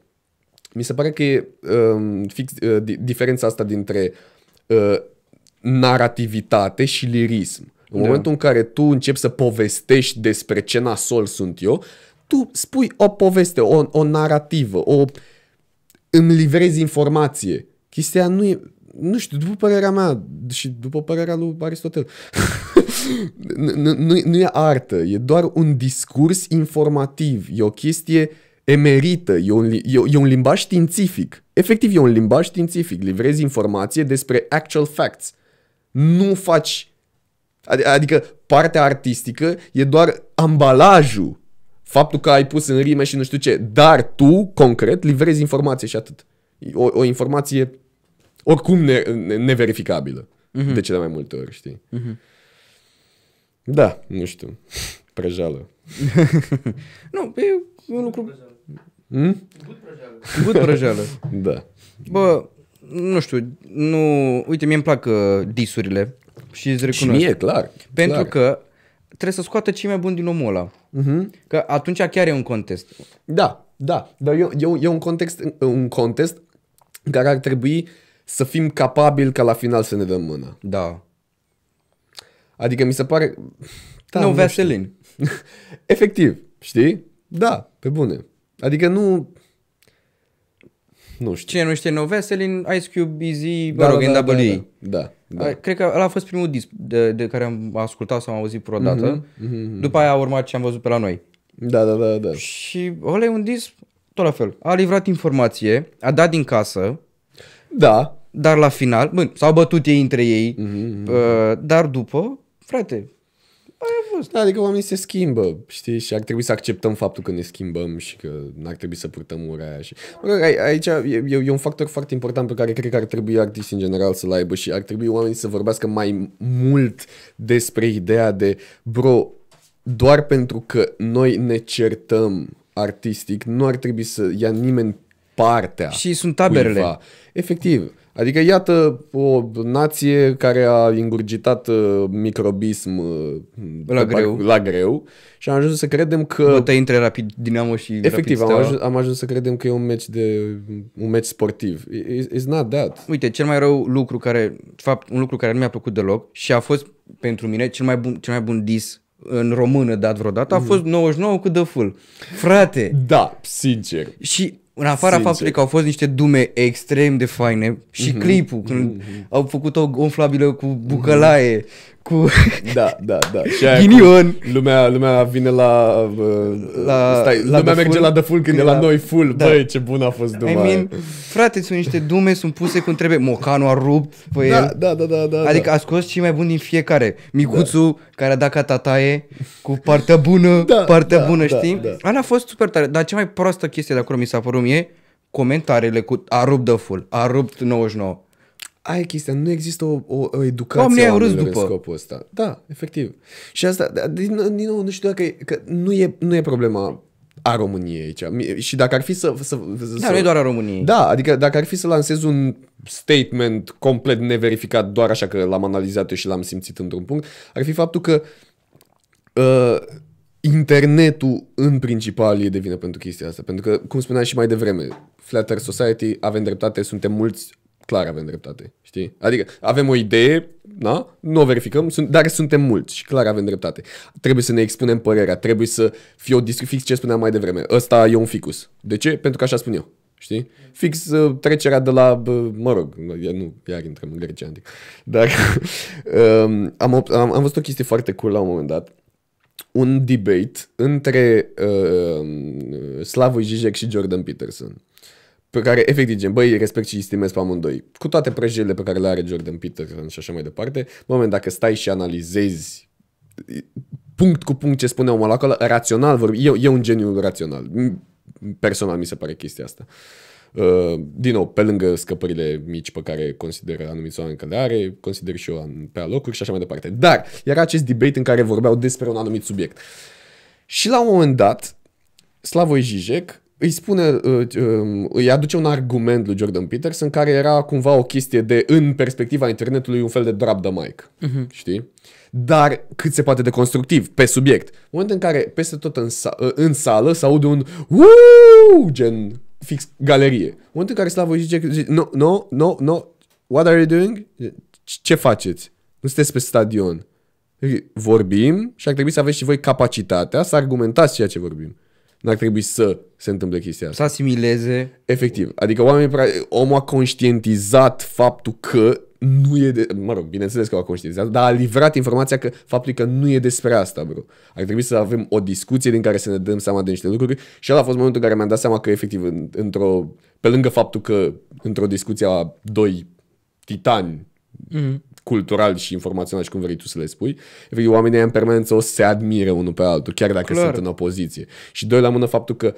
S2: Mi se pare că e um, fix uh, di- diferența asta dintre uh, narrativitate și lirism. În
S1: Da.
S2: momentul în care tu începi să povestești despre ce nasol sunt eu, tu spui o poveste, o, o narrativă, o îmi livrezi informație. Chestia nu e, nu știu, după părerea mea și după părerea lui Aristotel, nu, nu, nu- nu e artă, e doar un discurs informativ, e o chestie emerită, e un, li- e, e un limbaj științific. Efectiv, e un limbaj științific, livrezi informație despre actual facts. Nu faci Adi- Adică partea artistică e doar ambalajul. Faptul că ai pus în rime și nu știu ce. Dar tu, concret, livrezi informație și atât. O, o informație oricum ne, ne, neverificabilă. Uh-huh. De cele mai multe ori, știi? Uh-huh. Da, nu știu. Prejală.
S1: nu, e un lucru...
S2: Hmm?
S1: Gut prăjeală.
S2: Da.
S1: Bă, nu știu, nu... Uite, mie îmi plac uh, disurile și îți
S2: Și
S1: recunosc.
S2: mie, clar.
S1: Pentru
S2: clar.
S1: că trebuie să scoată cei mai buni din omul ăla. Uh-huh. Că atunci chiar e un contest.
S2: Da, da. Dar e, e, un- e un context, un context în care ar trebui să fim capabili ca la final să ne dăm mâna.
S1: Da.
S2: Adică mi se pare...
S1: Da, nu,
S2: nu
S1: Vaseline.
S2: Efectiv, știi? Da, pe bune. Adică nu... Nu știu.
S1: Cine nu știe No Vaseline, Ice Cube, Easy,
S2: Da,
S1: mă rog,
S2: da, da,
S1: NWA.
S2: da, da, da.
S1: Da. Cred că ăla a fost primul disc de, de care am ascultat sau am auzit vreodată.
S2: Mhm,
S1: După aia a urmat ce am văzut pe la noi.
S2: Da, da, da, da.
S1: Și ăla e un disc tot la fel. A livrat informație, a dat din casă,
S2: Da,
S1: dar la final, bă, s-au bătut ei între ei,
S2: Mhm,
S1: uh, dar după, frate, aia a fost.
S2: Da, adică oamenii se schimbă, știi, și ar trebui să acceptăm faptul că ne schimbăm și că n-ar trebui să purtăm ura aia. Și... Mă rog, ai- aici e, e, e un factor foarte important pe care cred că ar trebui artiștii în general să-l aibă și ar trebui oamenii să vorbească mai mult despre ideea de, bro, doar pentru că noi ne certăm artistic, nu ar trebui să ia nimeni partea
S1: Și sunt taberele.
S2: cuiva. Efectiv. Adică iată o nație care a ingurgitat uh, microbism uh,
S1: La
S2: pe
S1: greu.
S2: la greu și am ajuns să credem că
S1: Bătăi între Rapid Dinamo și
S2: efectiv
S1: Rapid
S2: am
S1: Steaua.
S2: ajuns, am ajuns să credem că e un meci de un meci sportiv. It's, it's not that.
S1: Uite, cel mai rău lucru care, de fapt, un lucru care nu mi-a plăcut deloc și a fost pentru mine cel mai bun, cel mai bun dis în română dat vreodată
S2: Mhm.
S1: a fost 99 cu The Full. Frate!
S2: Da, sincer.
S1: Și în afara
S2: Sincer.
S1: faptului că au fost niște dume extrem de faine și
S2: Mhm.
S1: clipul când au făcut o gonflabilă cu bucălaie, cu
S2: Da, da, da. Și aia
S1: ghinion.
S2: cu Lumea, lumea vine la... Uh,
S1: La-
S2: stai,
S1: la
S2: lumea
S1: The
S2: merge
S1: Full,
S2: la The Full când
S1: când
S2: e la
S1: la-
S2: noi full.
S1: Da.
S2: Băi, ce bun a fost duma
S1: I
S2: aia.
S1: mean, frate, sunt niște dume, sunt puse cum trebuie. Mocanu a rupt pe
S2: Da,
S1: el.
S2: da, da, da, da.
S1: Adică
S2: da.
S1: a scos cei mai buni din fiecare. Micuțul care a dat ca tataie cu partea bună,
S2: Da,
S1: partea
S2: da,
S1: bună,
S2: da,
S1: știi?
S2: da.
S1: Ala a fost super tare. Dar cea mai proastă chestie de acolo mi s-a părut mie comentariile cu a rupt de full, a rupt 99.
S2: Aia e chestia, nu există o, o, o educație
S1: Oamenii
S2: a
S1: au râs
S2: oamenilor
S1: după.
S2: în scopul ăsta. Da, efectiv. Și asta, da, din, din nou, nu știu dacă e, că nu e, nu e problema a României aici. Mi- Și dacă ar fi să... să, să
S1: Da, nu e doar a României.
S2: Da, adică dacă ar fi să lansez un statement complet neverificat, doar așa că l-am analizat eu și l-am simțit într-un punct, ar fi faptul că uh, internetul în principal e de vină pentru chestia asta. Pentru că, cum spuneam și mai devreme, Flat Earth Society, avem dreptate, suntem mulți, clar avem dreptate, știi? Adică avem o idee, da? nu o verificăm, sunt, dar suntem mulți și clar avem dreptate. Trebuie să ne expunem părerea, trebuie să fie o discuție, fix ce spuneam mai devreme. Ăsta e un ficus. De ce? Pentru că așa spun eu. Știi? Fix uh, trecerea de la, bă, mă rog, nu, nu iar intrăm în Grecia antic, dar um, am, op- am, am văzut o chestie foarte cool la un moment dat, un debate între uh, Slavoj Žižek și Jordan Peterson pe care efectiv gen, băi, respect și îi stimez pe amândoi. Cu toate prăjirile pe care le are Jordan Peterson și așa mai departe, în moment dacă stai și analizezi punct cu punct ce spune omul acolo, rațional vorbi, e, e un geniu rațional. M- Personal mi se pare chestia asta. Uh, din nou, pe lângă scăpările mici pe care consideră anumiți oameni că le are, consider și eu an- pe alocuri și așa mai departe. Dar era acest debate în care vorbeau despre un anumit subiect. Și la un moment dat, Slavoj Žižek îi spune, uh, um, îi aduce un argument lui Jordan Peterson care era cumva o chestie de, în perspectiva internetului, un fel de drop the mic. Uh-huh. Știi? Dar cât se poate de constructiv, pe subiect. În momentul în care peste tot în, sa- uh, în sală se aude un Woo! gen fix galerie. În momentul în care Slavoj zice, zice no, no, no, no, what are you doing? Ce faceți? Nu sunteți pe stadion. Vorbim și ar trebui să aveți și voi capacitatea să argumentați ceea ce vorbim. N-ar trebui să se întâmple chestia asta.
S1: Să asimileze.
S2: Efectiv. Adică oamenii, pra- omul a conștientizat faptul că nu e de... Mă rog, bineînțeles că a conștientizat, dar a livrat informația că faptul că nu e despre asta, bro. Ar trebui să avem o discuție din care să ne dăm seama de niște lucruri și ăla a fost momentul în care mi-am dat seama că efectiv în, într-o... Pe lângă faptul că într-o discuție a doi titani
S1: Mm.
S2: Cultural și informațional și cum vrei tu să le spui, efectiv, oamenii ăia în permanență o să se admire unul pe altul, chiar dacă
S1: Clar.
S2: sunt în opoziție. Și doi la mână faptul că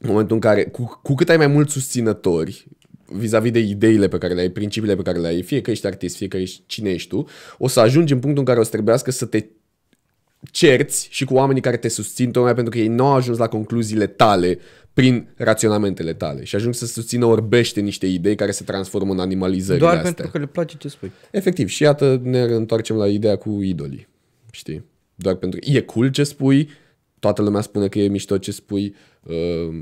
S2: în momentul în care, cu, cu cât ai mai mulți susținători vis-a-vis de ideile pe care le ai, principiile pe care le ai, fie că ești artist, fie că ești cine ești tu, o să ajungi în punctul în care o să trebuiască să te cerți și cu oamenii care te susțin tocmai pentru că ei nu au ajuns la concluziile tale prin raționamentele tale și ajung să susțină orbește niște idei care se transformă în animalizări
S1: Doar
S2: astea.
S1: pentru că le place ce spui.
S2: Efectiv, și iată ne întoarcem la ideea cu idolii, știi? Doar pentru că e cool ce spui, toată lumea spune că e mișto ce spui, uh,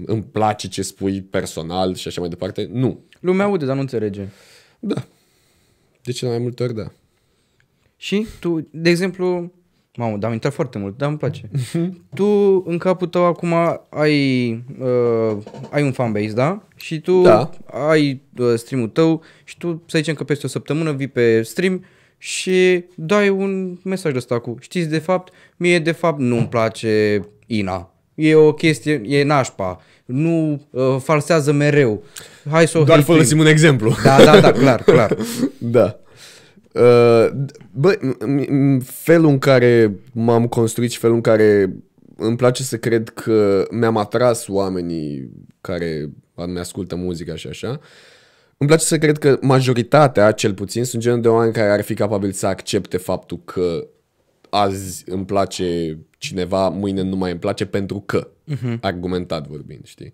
S2: îmi place ce spui personal și așa mai departe. Nu.
S1: Lumea aude, dar nu înțelege.
S2: Da. De cele mai multe ori, da.
S1: Și tu, de exemplu, Mamă, dar am intrat foarte mult, dar îmi place. tu, în capul tău, acum ai, uh, ai un fanbase, da? Și tu
S2: Da.
S1: ai uh, stream-ul tău și tu, să zicem că peste o săptămână vii pe stream și dai un mesaj de ăsta cu știți, de fapt, mie de fapt nu-mi place Ina. E o chestie, e nașpa. Nu uh, falsează mereu. Hai să o
S2: Doar
S1: hate-uim.
S2: folosim un exemplu.
S1: Da, da, da, clar, clar.
S2: Da. Uh, bă, m- m- felul în care m-am construit și felul în care îmi place să cred că mi-am atras oamenii care mi ascultă muzica și așa, îmi place să cred că majoritatea, cel puțin, sunt genul de oameni care ar fi capabili să accepte faptul că azi îmi place cineva, mâine nu mai îmi place pentru că, uh-huh. argumentat vorbind, știi?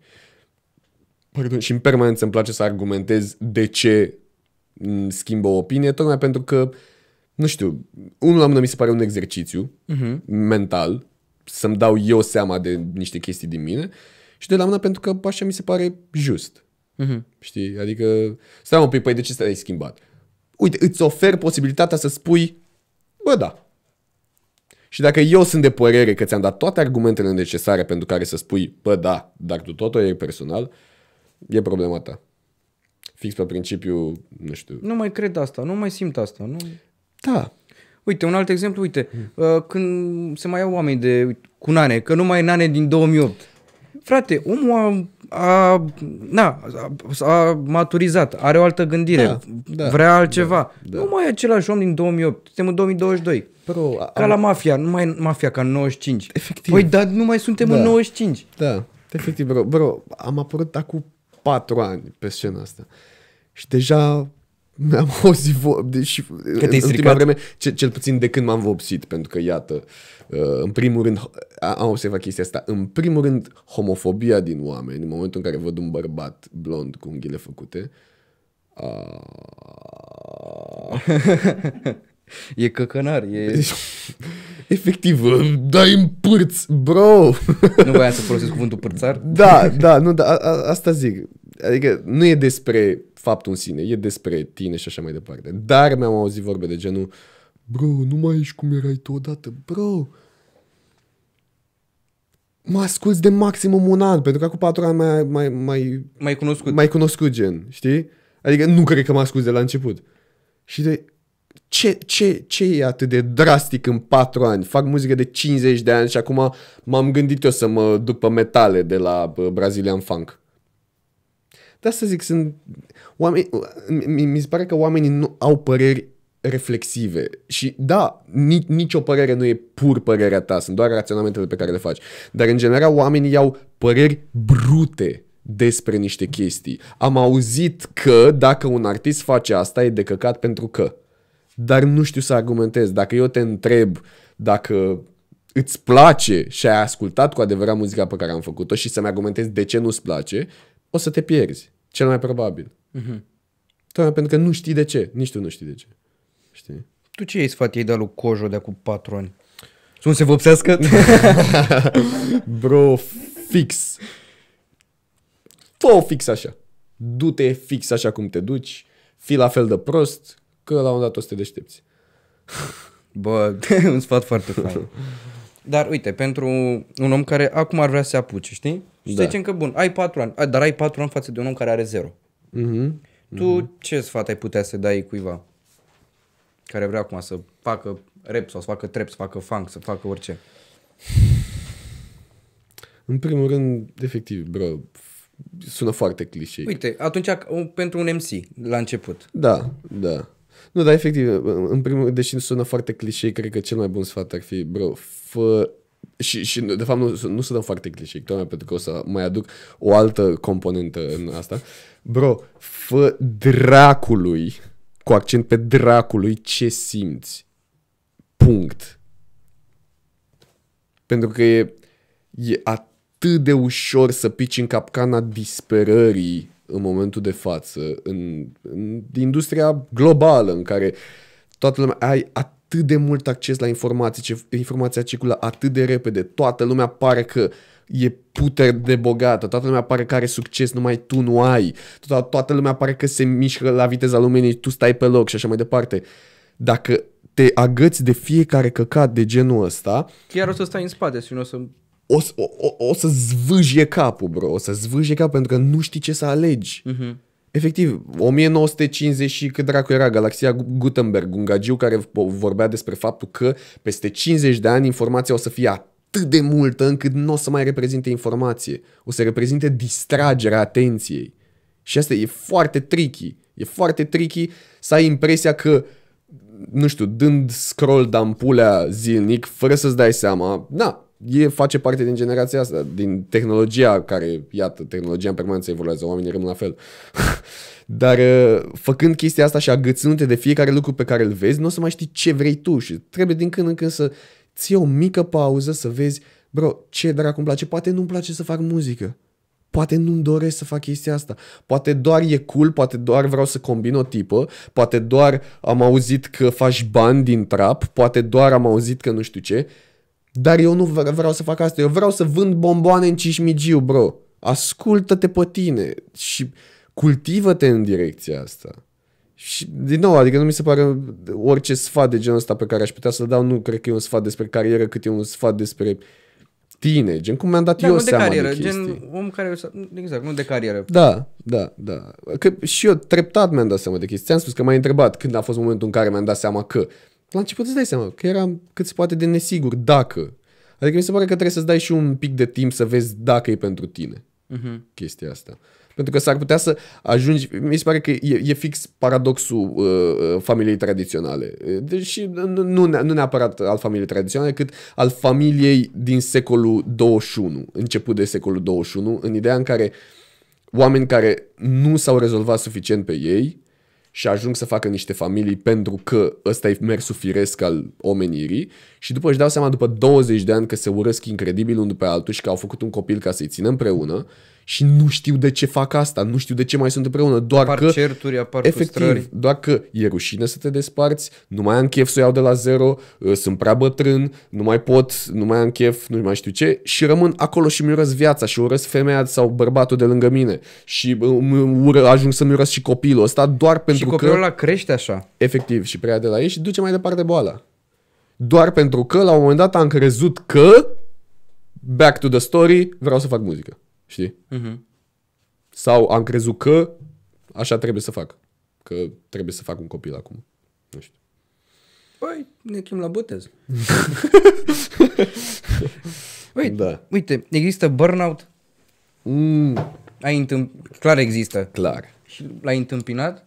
S2: Pardon, și în permanență îmi place să argumentez de ce îmi schimbă o opinie, tocmai pentru că, nu știu, unul la mână mi se pare un exercițiu uh-huh. mental, să-mi dau eu seama de niște chestii din mine, și de la mână pentru că așa mi se pare just.
S1: Mhm.
S2: Știi? Adică, stai un pic, păi de ce te-ai schimbat? Uite, îți ofer posibilitatea să spui, bă, da. Și dacă eu sunt de părere că ți-am dat toate argumentele necesare pentru care să spui, bă, da, dar tu tot o iei personal, e problema ta. Fix pe principiu, nu știu.
S1: Nu mai cred asta, nu mai simt asta. Nu...
S2: Da.
S1: Uite, un alt exemplu, uite, uh, când se mai iau oameni de, uite, cu nane, că nu mai e nane din 2008. Frate, omul a, a, na, a, a maturizat, are o altă gândire,
S2: Da, da,
S1: vrea altceva.
S2: da.
S1: Nu mai e același om din 2008, suntem în 2022.
S2: Bro, a-
S1: Ca la mafia, nu mai e mafia ca în 95.
S2: Efectiv.
S1: Păi, dar nu mai suntem
S2: Da.
S1: în 95.
S2: Da, efectiv, bro. Bro, am apărut acum patru ani pe scena asta. Și deja mi-am auzit vo- deși în
S1: te-ai
S2: ultima
S1: stricat?
S2: vreme, ce, cel puțin de când m-am vopsit, pentru că, iată, uh, în primul rând, a- am observat chestia asta, în primul rând, homofobia din oameni, în momentul în care văd un bărbat blond cu unghiile făcute, a...
S1: E căcănar, e...
S2: Deci, efectiv, uh, dai în pârți, bro!
S1: nu voiam să folosesc cuvântul părțar.
S2: Da, da, nu, da, a, a, asta zic. Adică nu e despre faptul în sine, e despre tine și așa mai departe. Dar mi-am auzit vorbe de genul, bro, nu mai ești cum erai tu odată, bro. Mă asculți de maximum un an, pentru că acum patru ani mai, mai, mai,
S1: Mai cunoscut.
S2: mai cunoscut gen, știi? Adică nu cred că mă asculți de la început. Și de ce, ce, ce e atât de drastic în patru ani? Fac muzică de 50 de ani și acum m-am gândit eu să mă duc pe metale de la bă, Brazilian Funk. De asta zic, sunt oameni, mi, mi se pare că oamenii nu au păreri reflexive. Și da, ni, nicio părere nu e pur părerea ta, sunt doar raționamentele pe care le faci. Dar în general oamenii au păreri brute despre niște chestii. Am auzit că dacă un artist face asta e de căcat pentru că. Dar nu știu să argumentez. Dacă eu te întreb dacă îți place și ai ascultat cu adevărat muzica pe care am făcut-o și să-mi argumentezi de ce nu-ți place, o să te pierzi. Cel mai probabil. Mm-hmm. Tocmai pentru că nu știi de ce. Nici tu nu știi de ce. Știi?
S1: Tu ce ai sfat ei de lui Cojo de acum patru ani? Să nu se vopsească?
S2: Bro, fix. Fă fix așa. Du-te fix așa cum te duci. Fii la fel de prost, că la un dat o să te deștepți.
S1: Bă, un sfat foarte fain. Dar uite, pentru un om care acum ar vrea să se apuce, știi? Și
S2: Da.
S1: să zicem că bun, ai patru ani, a, dar ai patru ani față de un om care are zero.
S2: Mm-hmm.
S1: Tu ce sfat ai putea să dai cuiva care vrea acum să facă rap sau să facă trap, să facă funk, să facă orice?
S2: În primul rând, efectiv, bro, sună foarte clișei.
S1: Uite, atunci o- pentru un MC la început.
S2: Da, da. Nu, dar efectiv, în primul rând, deși sună foarte clișei, cred că cel mai bun sfat ar fi, bro, fă... Și, și de fapt nu, nu sună foarte clișei, tocmai pentru că o să mai aduc o altă componentă în asta. Bro, fă dracului, cu accent pe dracului, ce simți. Punct. Pentru că e, e atât de ușor să pici în capcana disperării în momentul de față, în, în industria globală în care toată lumea ai atât de mult acces la informații, ce, informația circulă atât de repede, toată lumea pare că e puter de bogată, toată lumea pare că are succes, numai tu nu ai, to- toată lumea pare că se mișcă la viteza luminii, tu stai pe loc și așa mai departe. Dacă te agăți de fiecare căcat de genul ăsta,
S1: Chiar o să stai în spate și nu o să...
S2: o, să- o, o, o să zvâjie capul, bro. O să zvâjie capul pentru că nu știi ce să alegi.
S1: Mhm.
S2: Efectiv, 1950 și cât dracu era Galaxia Gutenberg, un gagiu care vo- vorbea despre faptul că peste 50 de ani informația o să fie atât de multă încât nu o să mai reprezinte informație. O să reprezinte distragerea atenției. Și asta e foarte tricky. E foarte tricky să ai impresia că nu știu, dând scroll de ampulea zilnic, fără să-ți dai seama, na, e, face parte din generația asta, din tehnologia care, iată, tehnologia în permanență evoluează, oamenii rămân la fel. Dar uh, făcând chestia asta și agățându-te de fiecare lucru pe care îl vezi, nu o să mai știi ce vrei tu și trebuie din când în când să ții o mică pauză să vezi, bro, ce dracu îmi place, poate nu-mi place să fac muzică. Poate nu-mi doresc să fac chestia asta. Poate doar e cool, poate doar vreau să combin o tipă, poate doar am auzit că faci bani din trap, poate doar am auzit că nu știu ce, dar eu nu vre- vreau să fac asta. Eu vreau să vând bomboane în Cismigiu, bro. Ascultă-te pe tine și cultivă-te în direcția asta. Și, din nou, adică nu mi se pare orice sfat de genul ăsta pe care aș putea să-l dau, nu cred că e un sfat despre carieră, cât e un sfat despre tine, gen cum mi-am dat
S1: Da,
S2: eu
S1: nu de
S2: seama
S1: carieră,
S2: de chestii.
S1: gen om care... Exact, nu de carieră.
S2: Da, da, da. Că și eu treptat mi-am dat seama de chestii. Ți-am spus că m-ai întrebat când a fost momentul în care mi-am dat seama că. La început îți dai seama că eram cât se poate de nesigur dacă. Adică mi se pare că trebuie să-ți dai și un pic de timp să vezi dacă e pentru tine
S1: Mhm.
S2: chestia asta. Pentru că s-ar putea să ajungi, mi se pare că e, e fix paradoxul uh, uh, familiei tradiționale. Deși nu, nu, ne- nu neapărat al familiei tradiționale, cât al familiei din secolul 21, început de secolul 21, în ideea în care oameni care nu s-au rezolvat suficient pe ei și ajung să facă niște familii pentru că ăsta e mersul firesc al omenirii și după își dau seama după 20 de ani că se urăsc incredibil unul pe altul și că au făcut un copil ca să-i țină împreună și nu știu de ce fac asta, nu știu de ce mai sunt împreună, doar
S1: Apar
S2: că
S1: certuri, apar
S2: Efectiv,
S1: frustrări.
S2: doar că e rușine să te desparți, nu mai am chef să o iau de la zero, uh, sunt prea bătrân, nu mai pot, nu mai am chef, nu mai știu ce și rămân acolo și mi urăsc viața și urăsc femeia sau bărbatul de lângă mine și uh, îmi ură, ajung să-mi urăsc și copilul ăsta doar
S1: Și
S2: pentru
S1: copilul
S2: că,
S1: ăla crește așa.
S2: efectiv, și prea de la ei și duce mai departe boala. Doar pentru că la un moment dat am crezut că, back to the story, vreau să fac muzică. Știi?
S1: Mhm.
S2: Sau am crezut că așa trebuie să fac. Că trebuie să fac un copil acum. Nu știu.
S1: Păi, ne chem la botez. Uite,
S2: Da.
S1: uite, există burnout?
S2: Mm,
S1: Ai întâmp... Clar există.
S2: clar.
S1: Și l-ai întâmpinat?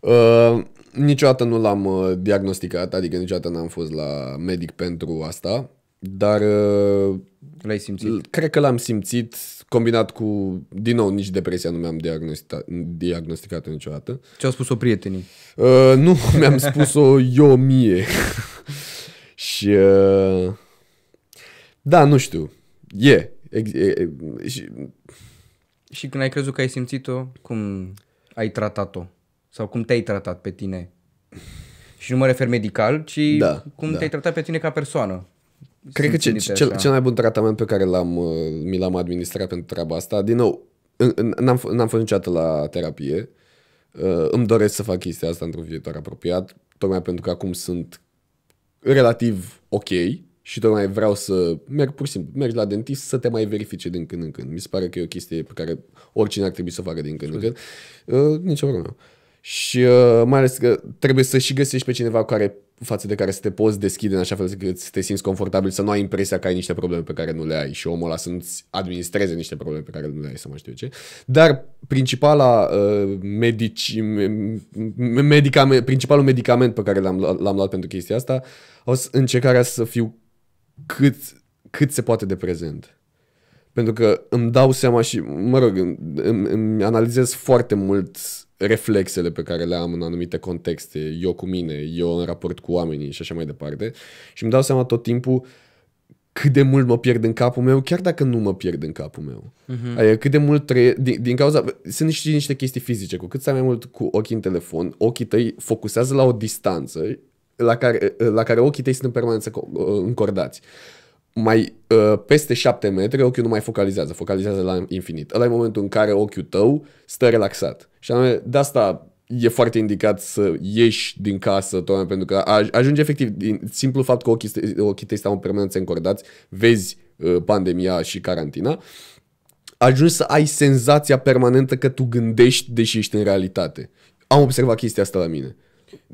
S2: Uh, niciodată nu l-am uh, diagnosticat, adică niciodată n-am fost la medic pentru asta, dar uh,
S1: L-ai simțit?
S2: l- cred că l-am simțit combinat cu, din nou, nici depresia nu mi-am diagnostica, diagnosticat niciodată.
S1: Ce-au spus-o prietenii?
S2: Uh, nu, mi-am spus-o eu mie. și uh, da, nu știu. E. Ex- e, e și,
S1: Și când ai crezut că ai simțit-o, cum ai tratat-o? Sau cum te-ai tratat pe tine? Și nu mă refer medical, ci
S2: Da,
S1: cum
S2: da.
S1: te-ai tratat pe tine ca persoană.
S2: Cred că ce,
S1: Simțindu-te
S2: cel,
S1: așa.
S2: cel mai bun tratament pe care l-am, uh, mi l-am administrat pentru treaba asta, din nou, în- în- n-am, f- n-am fost niciodată la terapie, Uh, îmi doresc să fac chestia asta într-un viitor apropiat, tocmai pentru că acum sunt relativ ok și tocmai vreau să merg pur și simplu, mergi la dentist să te mai verifice din când în când. Mi se pare că e o chestie pe care oricine ar trebui să o facă din când în când. Uh, nicio problemă. Și uh, mai ales că trebuie să și găsești pe cineva care, față de care să te poți deschide în așa fel încât să te simți confortabil, să nu ai impresia că ai niște probleme pe care nu le ai și omul ăla să nu-ți administreze niște probleme pe care nu le ai, să mai știu ce. Dar principala uh, medici, me- medicament, principalul medicament pe care l-am, luat- l-am luat pentru chestia asta a fost încercarea să fiu cât, cât se poate de prezent. Pentru că îmi dau seama și, mă rog, îmi, îmi, îmi analizez foarte mult reflexele pe care le am în anumite contexte, eu cu mine, eu în raport cu oamenii și așa mai departe. Și îmi dau seama tot timpul cât de mult mă pierd în capul meu, chiar dacă nu mă pierd în capul meu. Uh-huh. Adică cât de mult trăie, din, din cauza, sunt niște, niște chestii fizice, cu cât stai mai mult cu ochii în telefon, ochii tăi focusează la o distanță la care, la care ochii tăi sunt în permanență co- încordați. Mai uh, peste 7 metri, ochiul nu mai focalizează, focalizează la infinit. Ăla e momentul în care ochiul tău stă relaxat. Și anume, de asta e foarte indicat să ieși din casă, tocmai pentru că aj- ajunge efectiv, din simplu fapt că ochii, st- ochii tăi stau în permanență încordați, vezi uh, pandemia și carantina, ajungi să ai senzația permanentă că tu gândești deși ești în realitate. Am observat chestia asta la mine.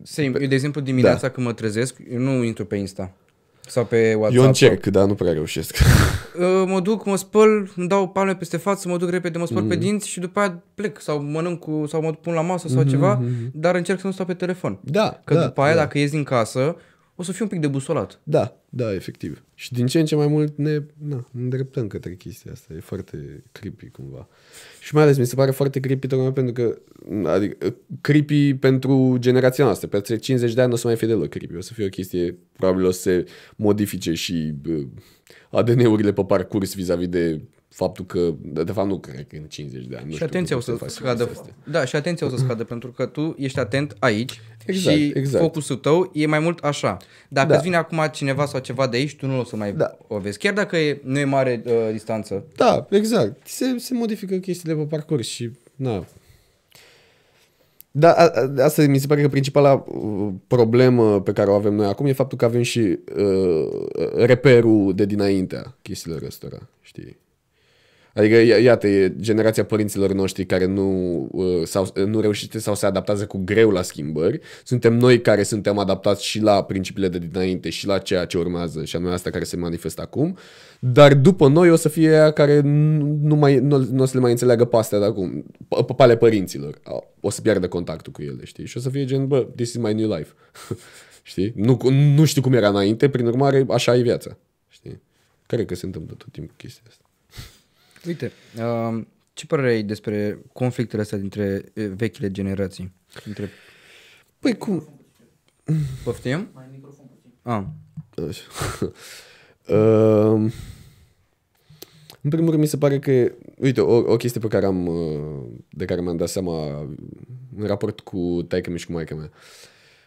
S1: Same. Eu, de exemplu, dimineața
S2: Da.
S1: când mă trezesc, eu nu intru pe Insta sau pe WhatsApp.
S2: Eu încerc, dar nu prea reușesc.
S1: Uh, mă duc, mă spăl, îmi dau palme peste față, mă duc repede, mă spăl
S2: Mm.
S1: pe dinți și după aia plec sau mănânc cu, sau mă pun la masă sau
S2: Mm-hmm,
S1: ceva, dar încerc să nu stau pe telefon.
S2: Da,
S1: Că
S2: da,
S1: după aia,
S2: da.
S1: dacă ies din casă, o să fiu un pic debusolat.
S2: Da, da, efectiv. Și din ce în ce mai mult ne, na, ne îndreptăm către chestia asta. E foarte creepy cumva. Și mai ales mi se pare foarte creepy tocmai pentru că, adică, creepy pentru generația noastră. Peste 50 de ani nu o să mai fie deloc creepy. O să fie o chestie, probabil o să se modifice și uh, ADN-urile pe parcurs vis-a-vis de faptul că, de de fapt nu cred că în 50 de ani. Nu
S1: și
S2: știu
S1: atenția o
S2: cum
S1: să
S2: faci
S1: scadă.
S2: chestia asta.
S1: Da, și atenția o să scadă pentru că tu ești atent aici
S2: Exact,
S1: și
S2: exact.
S1: focusul tău e mai mult așa. Dacă
S2: Da.
S1: îți vine acum cineva sau ceva de aici, tu nu o să mai
S2: Da.
S1: o vezi. Chiar dacă e, nu e mare uh, distanță.
S2: Da, exact. Se, se modifică chestiile pe parcurs și, na. Da, a, a, asta mi se pare că principala uh, problemă pe care o avem noi acum e faptul că avem și uh, reperul de dinaintea chestiilor ăstora, știi? Adică, ia- iată, e generația părinților noștri care nu, uh, sau, nu reușite sau se adaptează cu greu la schimbări. Suntem noi care suntem adaptați și la principiile de dinainte și la ceea ce urmează și anume asta care se manifestă acum. Dar după noi o să fie aia care nu, nu, mai, nu, nu o să le mai înțeleagă pe astea de acum, pe, pe ale părinților. O să piardă contactul cu ele, știi? Și o să fie gen, bă, this is my new life. știi? Nu, nu știu cum era înainte, prin urmare, așa e viața. Știi? Cred că se întâmplă tot timpul chestia asta.
S1: Uite, uh, ce părere ai despre conflictele astea dintre uh, vechile generații? Dintre...
S2: Păi cum?
S1: Poftim?
S3: Mai microfon puțin.
S1: Ah.
S2: Așa. uh, în primul rând mi se pare că, uite, o, o chestie pe care am, uh, de care mi-am dat seama în raport cu taică mi și cu maica mea.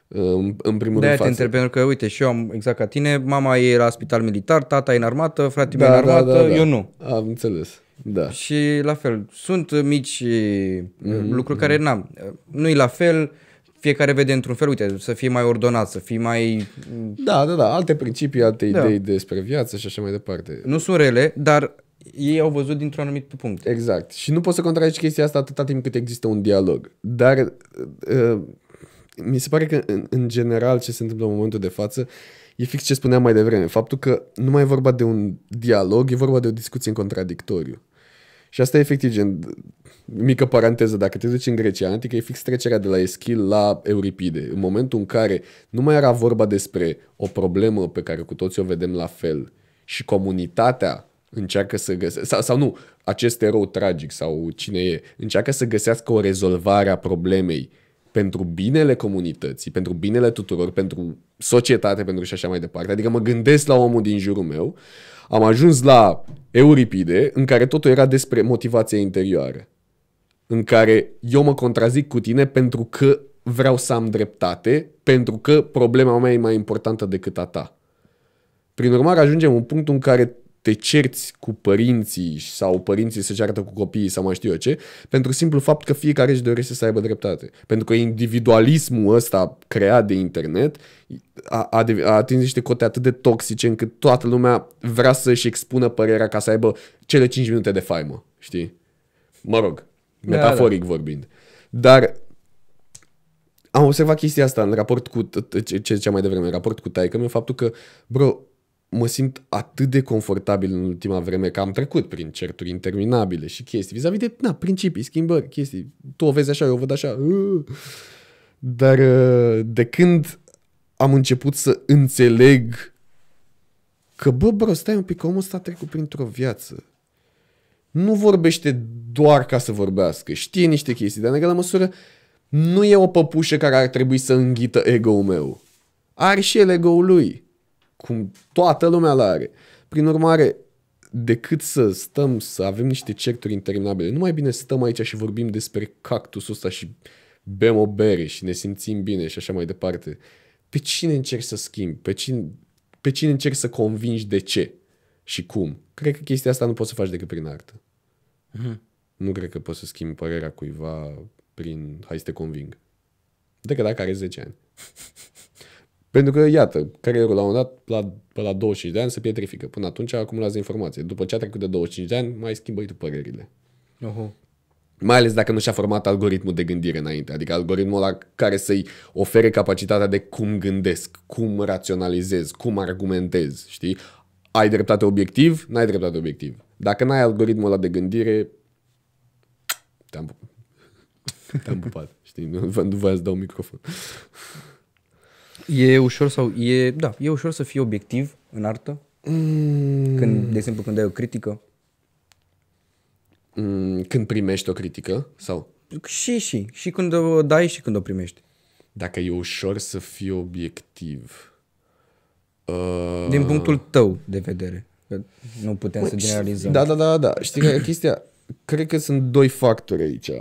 S2: Uh, În, în primul
S1: De-aia
S2: rând
S1: te întreb, pentru că, uite, și eu am exact ca tine, mama e la spital militar, tata e în armată, fratele meu e în armată, eu nu.
S2: Am înțeles. Da.
S1: Și la fel, sunt mici
S2: Mhm,
S1: mm-hmm, lucruri care n-am. Nu e la fel, fiecare vede într-un fel, uite, să fie mai ordonat, să fie mai...
S2: Da, da, da. Alte principii, alte
S1: Da.
S2: idei despre viață și așa mai departe.
S1: Nu sunt rele, dar ei au văzut dintr-un anumit punct.
S2: Exact. Și nu poți să contrazici chestia asta atâta timp cât există un dialog. Dar uh, mi se pare că în, în general ce se întâmplă în momentul de față e fix ce spuneam mai devreme. Faptul că nu mai e vorba de un dialog, e vorba de o discuție în contradictoriu. Și asta e efectiv gen, mică paranteză, dacă te duci în Grecia antică, e fix trecerea de la Eschil la Euripide. În momentul în care nu mai era vorba despre o problemă pe care cu toții o vedem la fel și comunitatea încearcă să găsească, sau, sau nu, acest erou tragic sau cine e, încearcă să găsească o rezolvare a problemei pentru binele comunității, pentru binele tuturor, pentru societate, pentru și așa mai departe. Adică mă gândesc la omul din jurul meu, am ajuns la Euripide, în care totul era despre motivația interioară. În care eu mă contrazic cu tine pentru că vreau să am dreptate, pentru că problema mea e mai importantă decât a ta. Prin urmare, ajungem în punctul în care te cerți cu părinții sau părinții se ceartă cu copiii sau mai știu eu ce, pentru simplu fapt că fiecare își dorește să aibă dreptate. Pentru că individualismul ăsta creat de internet a, a, dev- a atins niște cote atât de toxice încât toată lumea vrea să-și expună părerea ca să aibă cele 5 minute de faimă, știi? Mă rog,
S1: Da,
S2: metaforic vorbind. Dar am observat chestia asta în raport cu t- t- ce ce ziceam mai devreme, în raport cu taică meu, faptul că, bro, mă simt atât de confortabil în ultima vreme că am trecut prin certuri interminabile și chestii vis-a-vis de, na, principii, schimbări, chestii. Tu o vezi așa, eu o văd așa. Uh. Dar uh, de când am început să înțeleg că, bă, bro, stai un pic, omul ăsta a trecut printr-o viață. Nu vorbește doar ca să vorbească, știe niște chestii, dar în egală măsură nu e o păpușă care ar trebui să înghită ego-ul meu. Are și el ego-ul lui. Cum toată lumea l are. Prin urmare, decât să stăm să avem niște certuri interminabile, nu mai bine stăm aici și vorbim despre cactusul ăsta și bem o bere și ne simțim bine și așa mai departe. Pe cine încerci să schimbi? Pe cine, pe cine încerci să convingi de ce și cum? Cred că chestia asta nu poți să faci decât prin artă. Nu cred că poți să schimbi părerea cuiva prin hai să te conving. decât dacă are 10 ani. Pentru că, iată, carierul la un moment dat, la, pe la 25 de ani, se pietrifică. Până atunci acumulează informație. După ce a trecut de 25 de ani, mai schimbă tu părerile.
S1: Oho.
S2: Mai ales dacă nu și-a format algoritmul de gândire înainte. Adică algoritmul ăla care să-i ofere capacitatea de cum gândesc, cum raționalizez, cum argumentez, știi? Ai dreptate obiectiv, n-ai dreptate obiectiv. Dacă n-ai algoritmul ăla de gândire, te-am, pup- te-am pupat, știi? Nu, vă- nu vă dau microfon.
S1: E ușor sau e, da, e ușor să fii obiectiv în artă?
S2: Mm,
S1: Când, de exemplu, când ai o critică?
S2: mm, când primești o critică sau
S1: Și, și. Și când o dai și când o primești.
S2: dacă e ușor să fii obiectiv. Uh,
S1: Din punctul tău de vedere. Că nu putem să generalizăm.
S2: Da, da, da, da. Știi că chestia, cred că sunt doi factori aici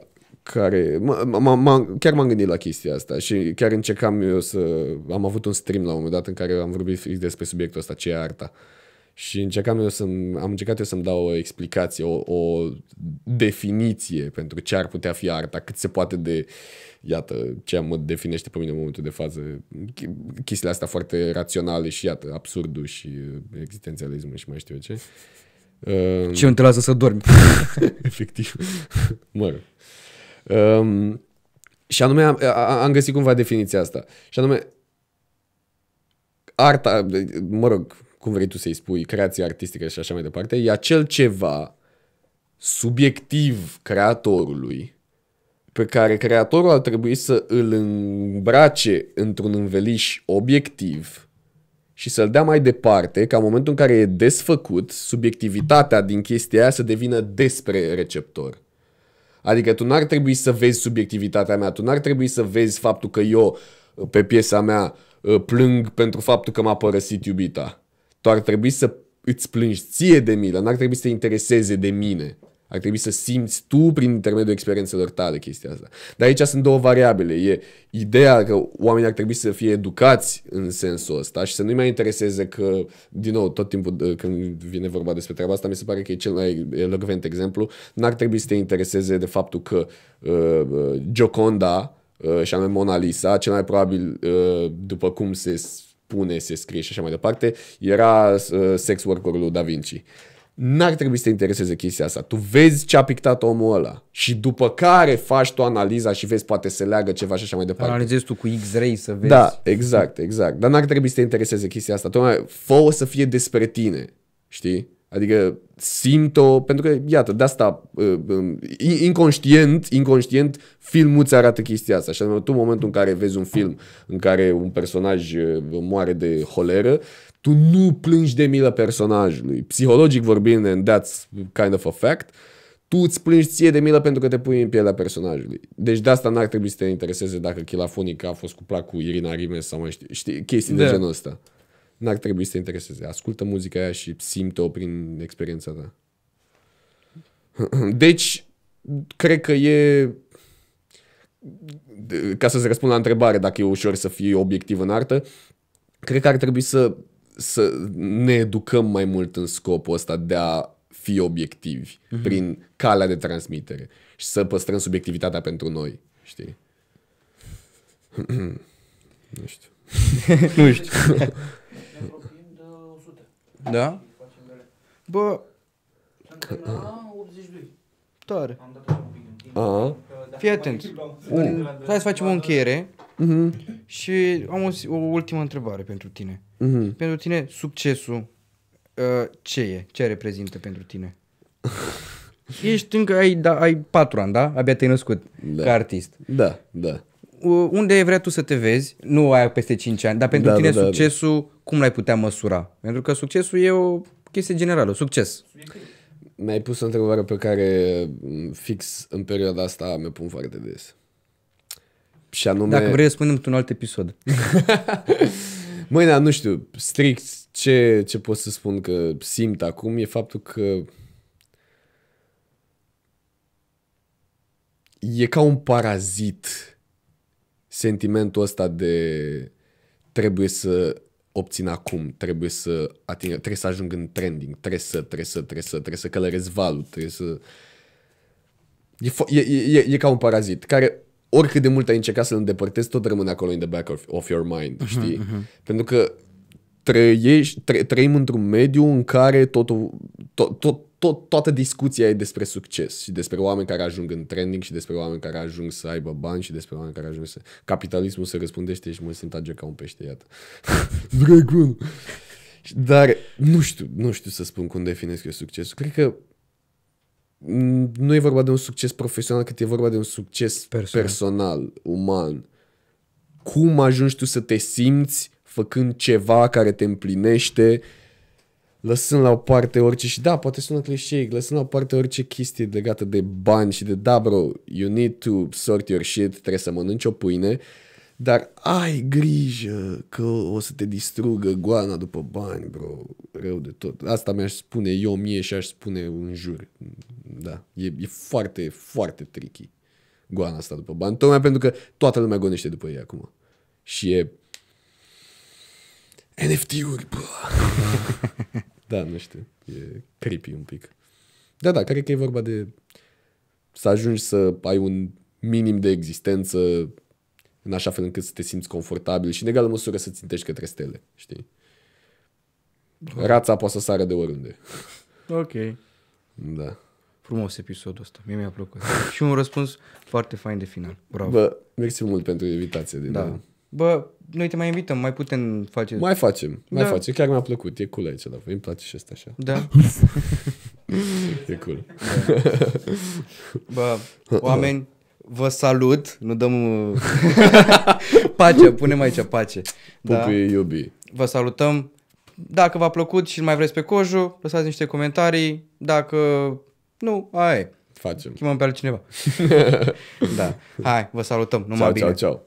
S2: care, m- m- m- chiar m-am gândit la chestia asta și chiar încercam eu să, am avut un stream la un moment dat în care am vorbit fix despre subiectul ăsta, ce e arta. Și încercam eu să am încercat eu să-mi dau o explicație, o, o definiție pentru ce ar putea fi arta, cât se poate de, iată, ce mă definește pe mine în momentul de față, ch- chestiile astea foarte raționale și, iată, absurdul și uh, existențialismul și mai știu eu ce. Uh,
S1: Ce nu te lasă să dormi.
S2: efectiv. mă rog. Um, și anume am, a- am găsit cumva definiția asta. Și anume arta, mă rog, cum vrei tu să-i spui, creația artistică și așa mai departe, e acel ceva subiectiv creatorului pe care creatorul ar trebui să îl îmbrace într-un înveliș obiectiv și să-l dea mai departe, ca în momentul în care e desfăcut, subiectivitatea din chestia aia să devină despre receptor. Adică tu n-ar trebui să vezi subiectivitatea mea, tu n-ar trebui să vezi faptul că eu, pe piesa mea, plâng pentru faptul că m-a părăsit iubita. Tu ar trebui să îți plângi ție de milă, n-ar trebui să te intereseze de mine. Ar trebui să simți tu prin intermediul experiențelor tale chestia asta. Dar aici sunt două variabile. E ideea că oamenii ar trebui să fie educați în sensul ăsta și să nu-i mai intereseze că, din nou, tot timpul uh, când vine vorba despre treaba asta, mi se pare că e cel mai elocvent exemplu, n-ar trebui să te intereseze de faptul că uh, uh, Gioconda uh, și anume Mona Lisa, cel mai probabil, uh, după cum se spune, se scrie și așa mai departe, era uh, sex workerul lui Da Vinci. N-ar trebui să te intereseze chestia asta. Tu vezi ce a pictat omul ăla și după care faci tu analiza și vezi poate se leagă ceva și așa mai departe.
S1: Analizezi tu cu X-ray să vezi.
S2: Da, exact, exact. Dar n-ar trebui să te intereseze chestia asta. Tocmai fă să fie despre tine, știi? Adică simt-o, pentru că, iată, de asta, uh, um, inconștient, inconștient, filmul îți arată chestia asta. Și anume, tu în momentul în care vezi un film în care un personaj uh, moare de holeră, tu nu plângi de milă personajului. Psihologic vorbind, and that's kind of a fact, tu îți plângi ție de milă pentru că te pui în pielea personajului. Deci de asta n-ar trebui să te intereseze dacă Chilafonica a fost cuplat cu Irina Rimes sau mai știi, știi chestii de
S1: Da.
S2: genul ăsta. N-ar trebui să te intereseze. Ascultă muzica aia și simte-o prin experiența ta. Deci, cred că e de- ca să-ți răspund la întrebare dacă e ușor să fii obiectiv în artă, cred că ar trebui să, să ne educăm mai mult în scopul ăsta de a fi obiectivi mm-hmm. prin calea de transmitere și să păstrăm subiectivitatea pentru noi, știi? nu știu.
S1: nu știu.
S3: Ne apropiem de 100.
S1: Da?
S3: Facem de alea.
S1: Bă,
S3: Suntem la 82.
S1: tare.
S3: Am dat un pic în timp.
S2: Aha.
S3: că dacă
S1: Fii
S3: mai
S1: atent.
S3: luăm-
S1: Un, hai să facem o încheiere
S2: Mhm.
S1: și am o, o ultimă întrebare pentru tine.
S2: Mhm.
S1: Pentru tine, succesul uh, ce e? Ce reprezintă pentru tine? Ești încă, ai, da, ai patru ani, da? Abia te-ai născut
S2: Da.
S1: ca artist.
S2: Da, da.
S1: Uh, Unde vrea tu să te vezi? Nu ai peste 5 ani, dar pentru
S2: Da,
S1: tine
S2: da, da,
S1: succesul, cum l-ai putea măsura? Pentru că succesul e o chestie generală, succes.
S2: Mi-ai pus o întrebare pe care m, fix în perioada asta mi-o pun foarte des. Și anume...
S1: Dacă vrei, răspundem într-un alt episod.
S2: Măi, da, nu știu, strict ce, ce pot să spun că simt acum e faptul că e ca un parazit sentimentul ăsta de trebuie să obțin acum, trebuie să ating, trebuie să ajung în trending, trebuie să, trebuie să, trebuie să, trebuie să călăresc valul, trebuie să... E, fo- e, e, e, e ca un parazit care oricât de mult ai încercat să-l îndepărtezi, tot rămâne acolo in the back of, of your mind, știi? Pentru că trăiești, tră, trăim într-un mediu în care totul, tot, tot, tot, toată discuția e despre succes și despre oameni care ajung în trending și despre oameni care ajung să aibă bani și despre oameni care ajung să... Capitalismul se răspundește și mă simt age ca un pește, iată. Dragon! Dar nu știu, nu știu să spun cum definesc eu succesul. Cred că mm, nu e vorba de un succes profesional, cât e vorba de un succes
S1: Personal.
S2: personal, personal uman. Cum ajungi tu să te simți făcând ceva care te împlinește, lăsând la o parte orice, și da, poate sună clișeic, lăsând la o parte orice chestie legată de bani și de, da, bro, you need to sort your shit, trebuie să mănânci o pâine, dar ai grijă că o să te distrugă goana după bani, bro, rău de tot. Asta mi-aș spune eu mie și aș spune în jur. Da, e, e foarte, foarte tricky goana asta după bani, tocmai pentru că toată lumea gonește după ei acum. Și e NFT-uri, bă. da, nu știu. E creepy un pic. Da, da, cred că e vorba de să ajungi să ai un minim de existență în așa fel încât să te simți confortabil și în egală măsură să țintești către stele, știi? Rața poate să sară de oriunde.
S1: Ok.
S2: Da.
S1: Frumos episodul ăsta. Mie mi-a plăcut. și un răspuns foarte fain de final. Bravo.
S2: Bă, mersi mult pentru invitație. Din
S1: da.
S2: nou.
S1: Bă, noi te mai invităm, mai putem face...
S2: Mai facem, mai
S1: Da.
S2: facem. Chiar mi-a plăcut. E cool aici, dar îmi place și asta așa.
S1: Da.
S2: E cool.
S1: Bă, oameni, vă salut. Nu dăm... uh, pace, punem aici pace. Da.
S2: Pupi iubi.
S1: Vă salutăm. Dacă v-a plăcut și îl mai vreți pe Coju, lăsați niște comentarii. Dacă nu, aia e.
S2: Facem.
S1: Chemăm pe altcineva. da. Hai, vă salutăm. Numai
S2: Ciao,
S1: bine.
S2: ciao, ciao.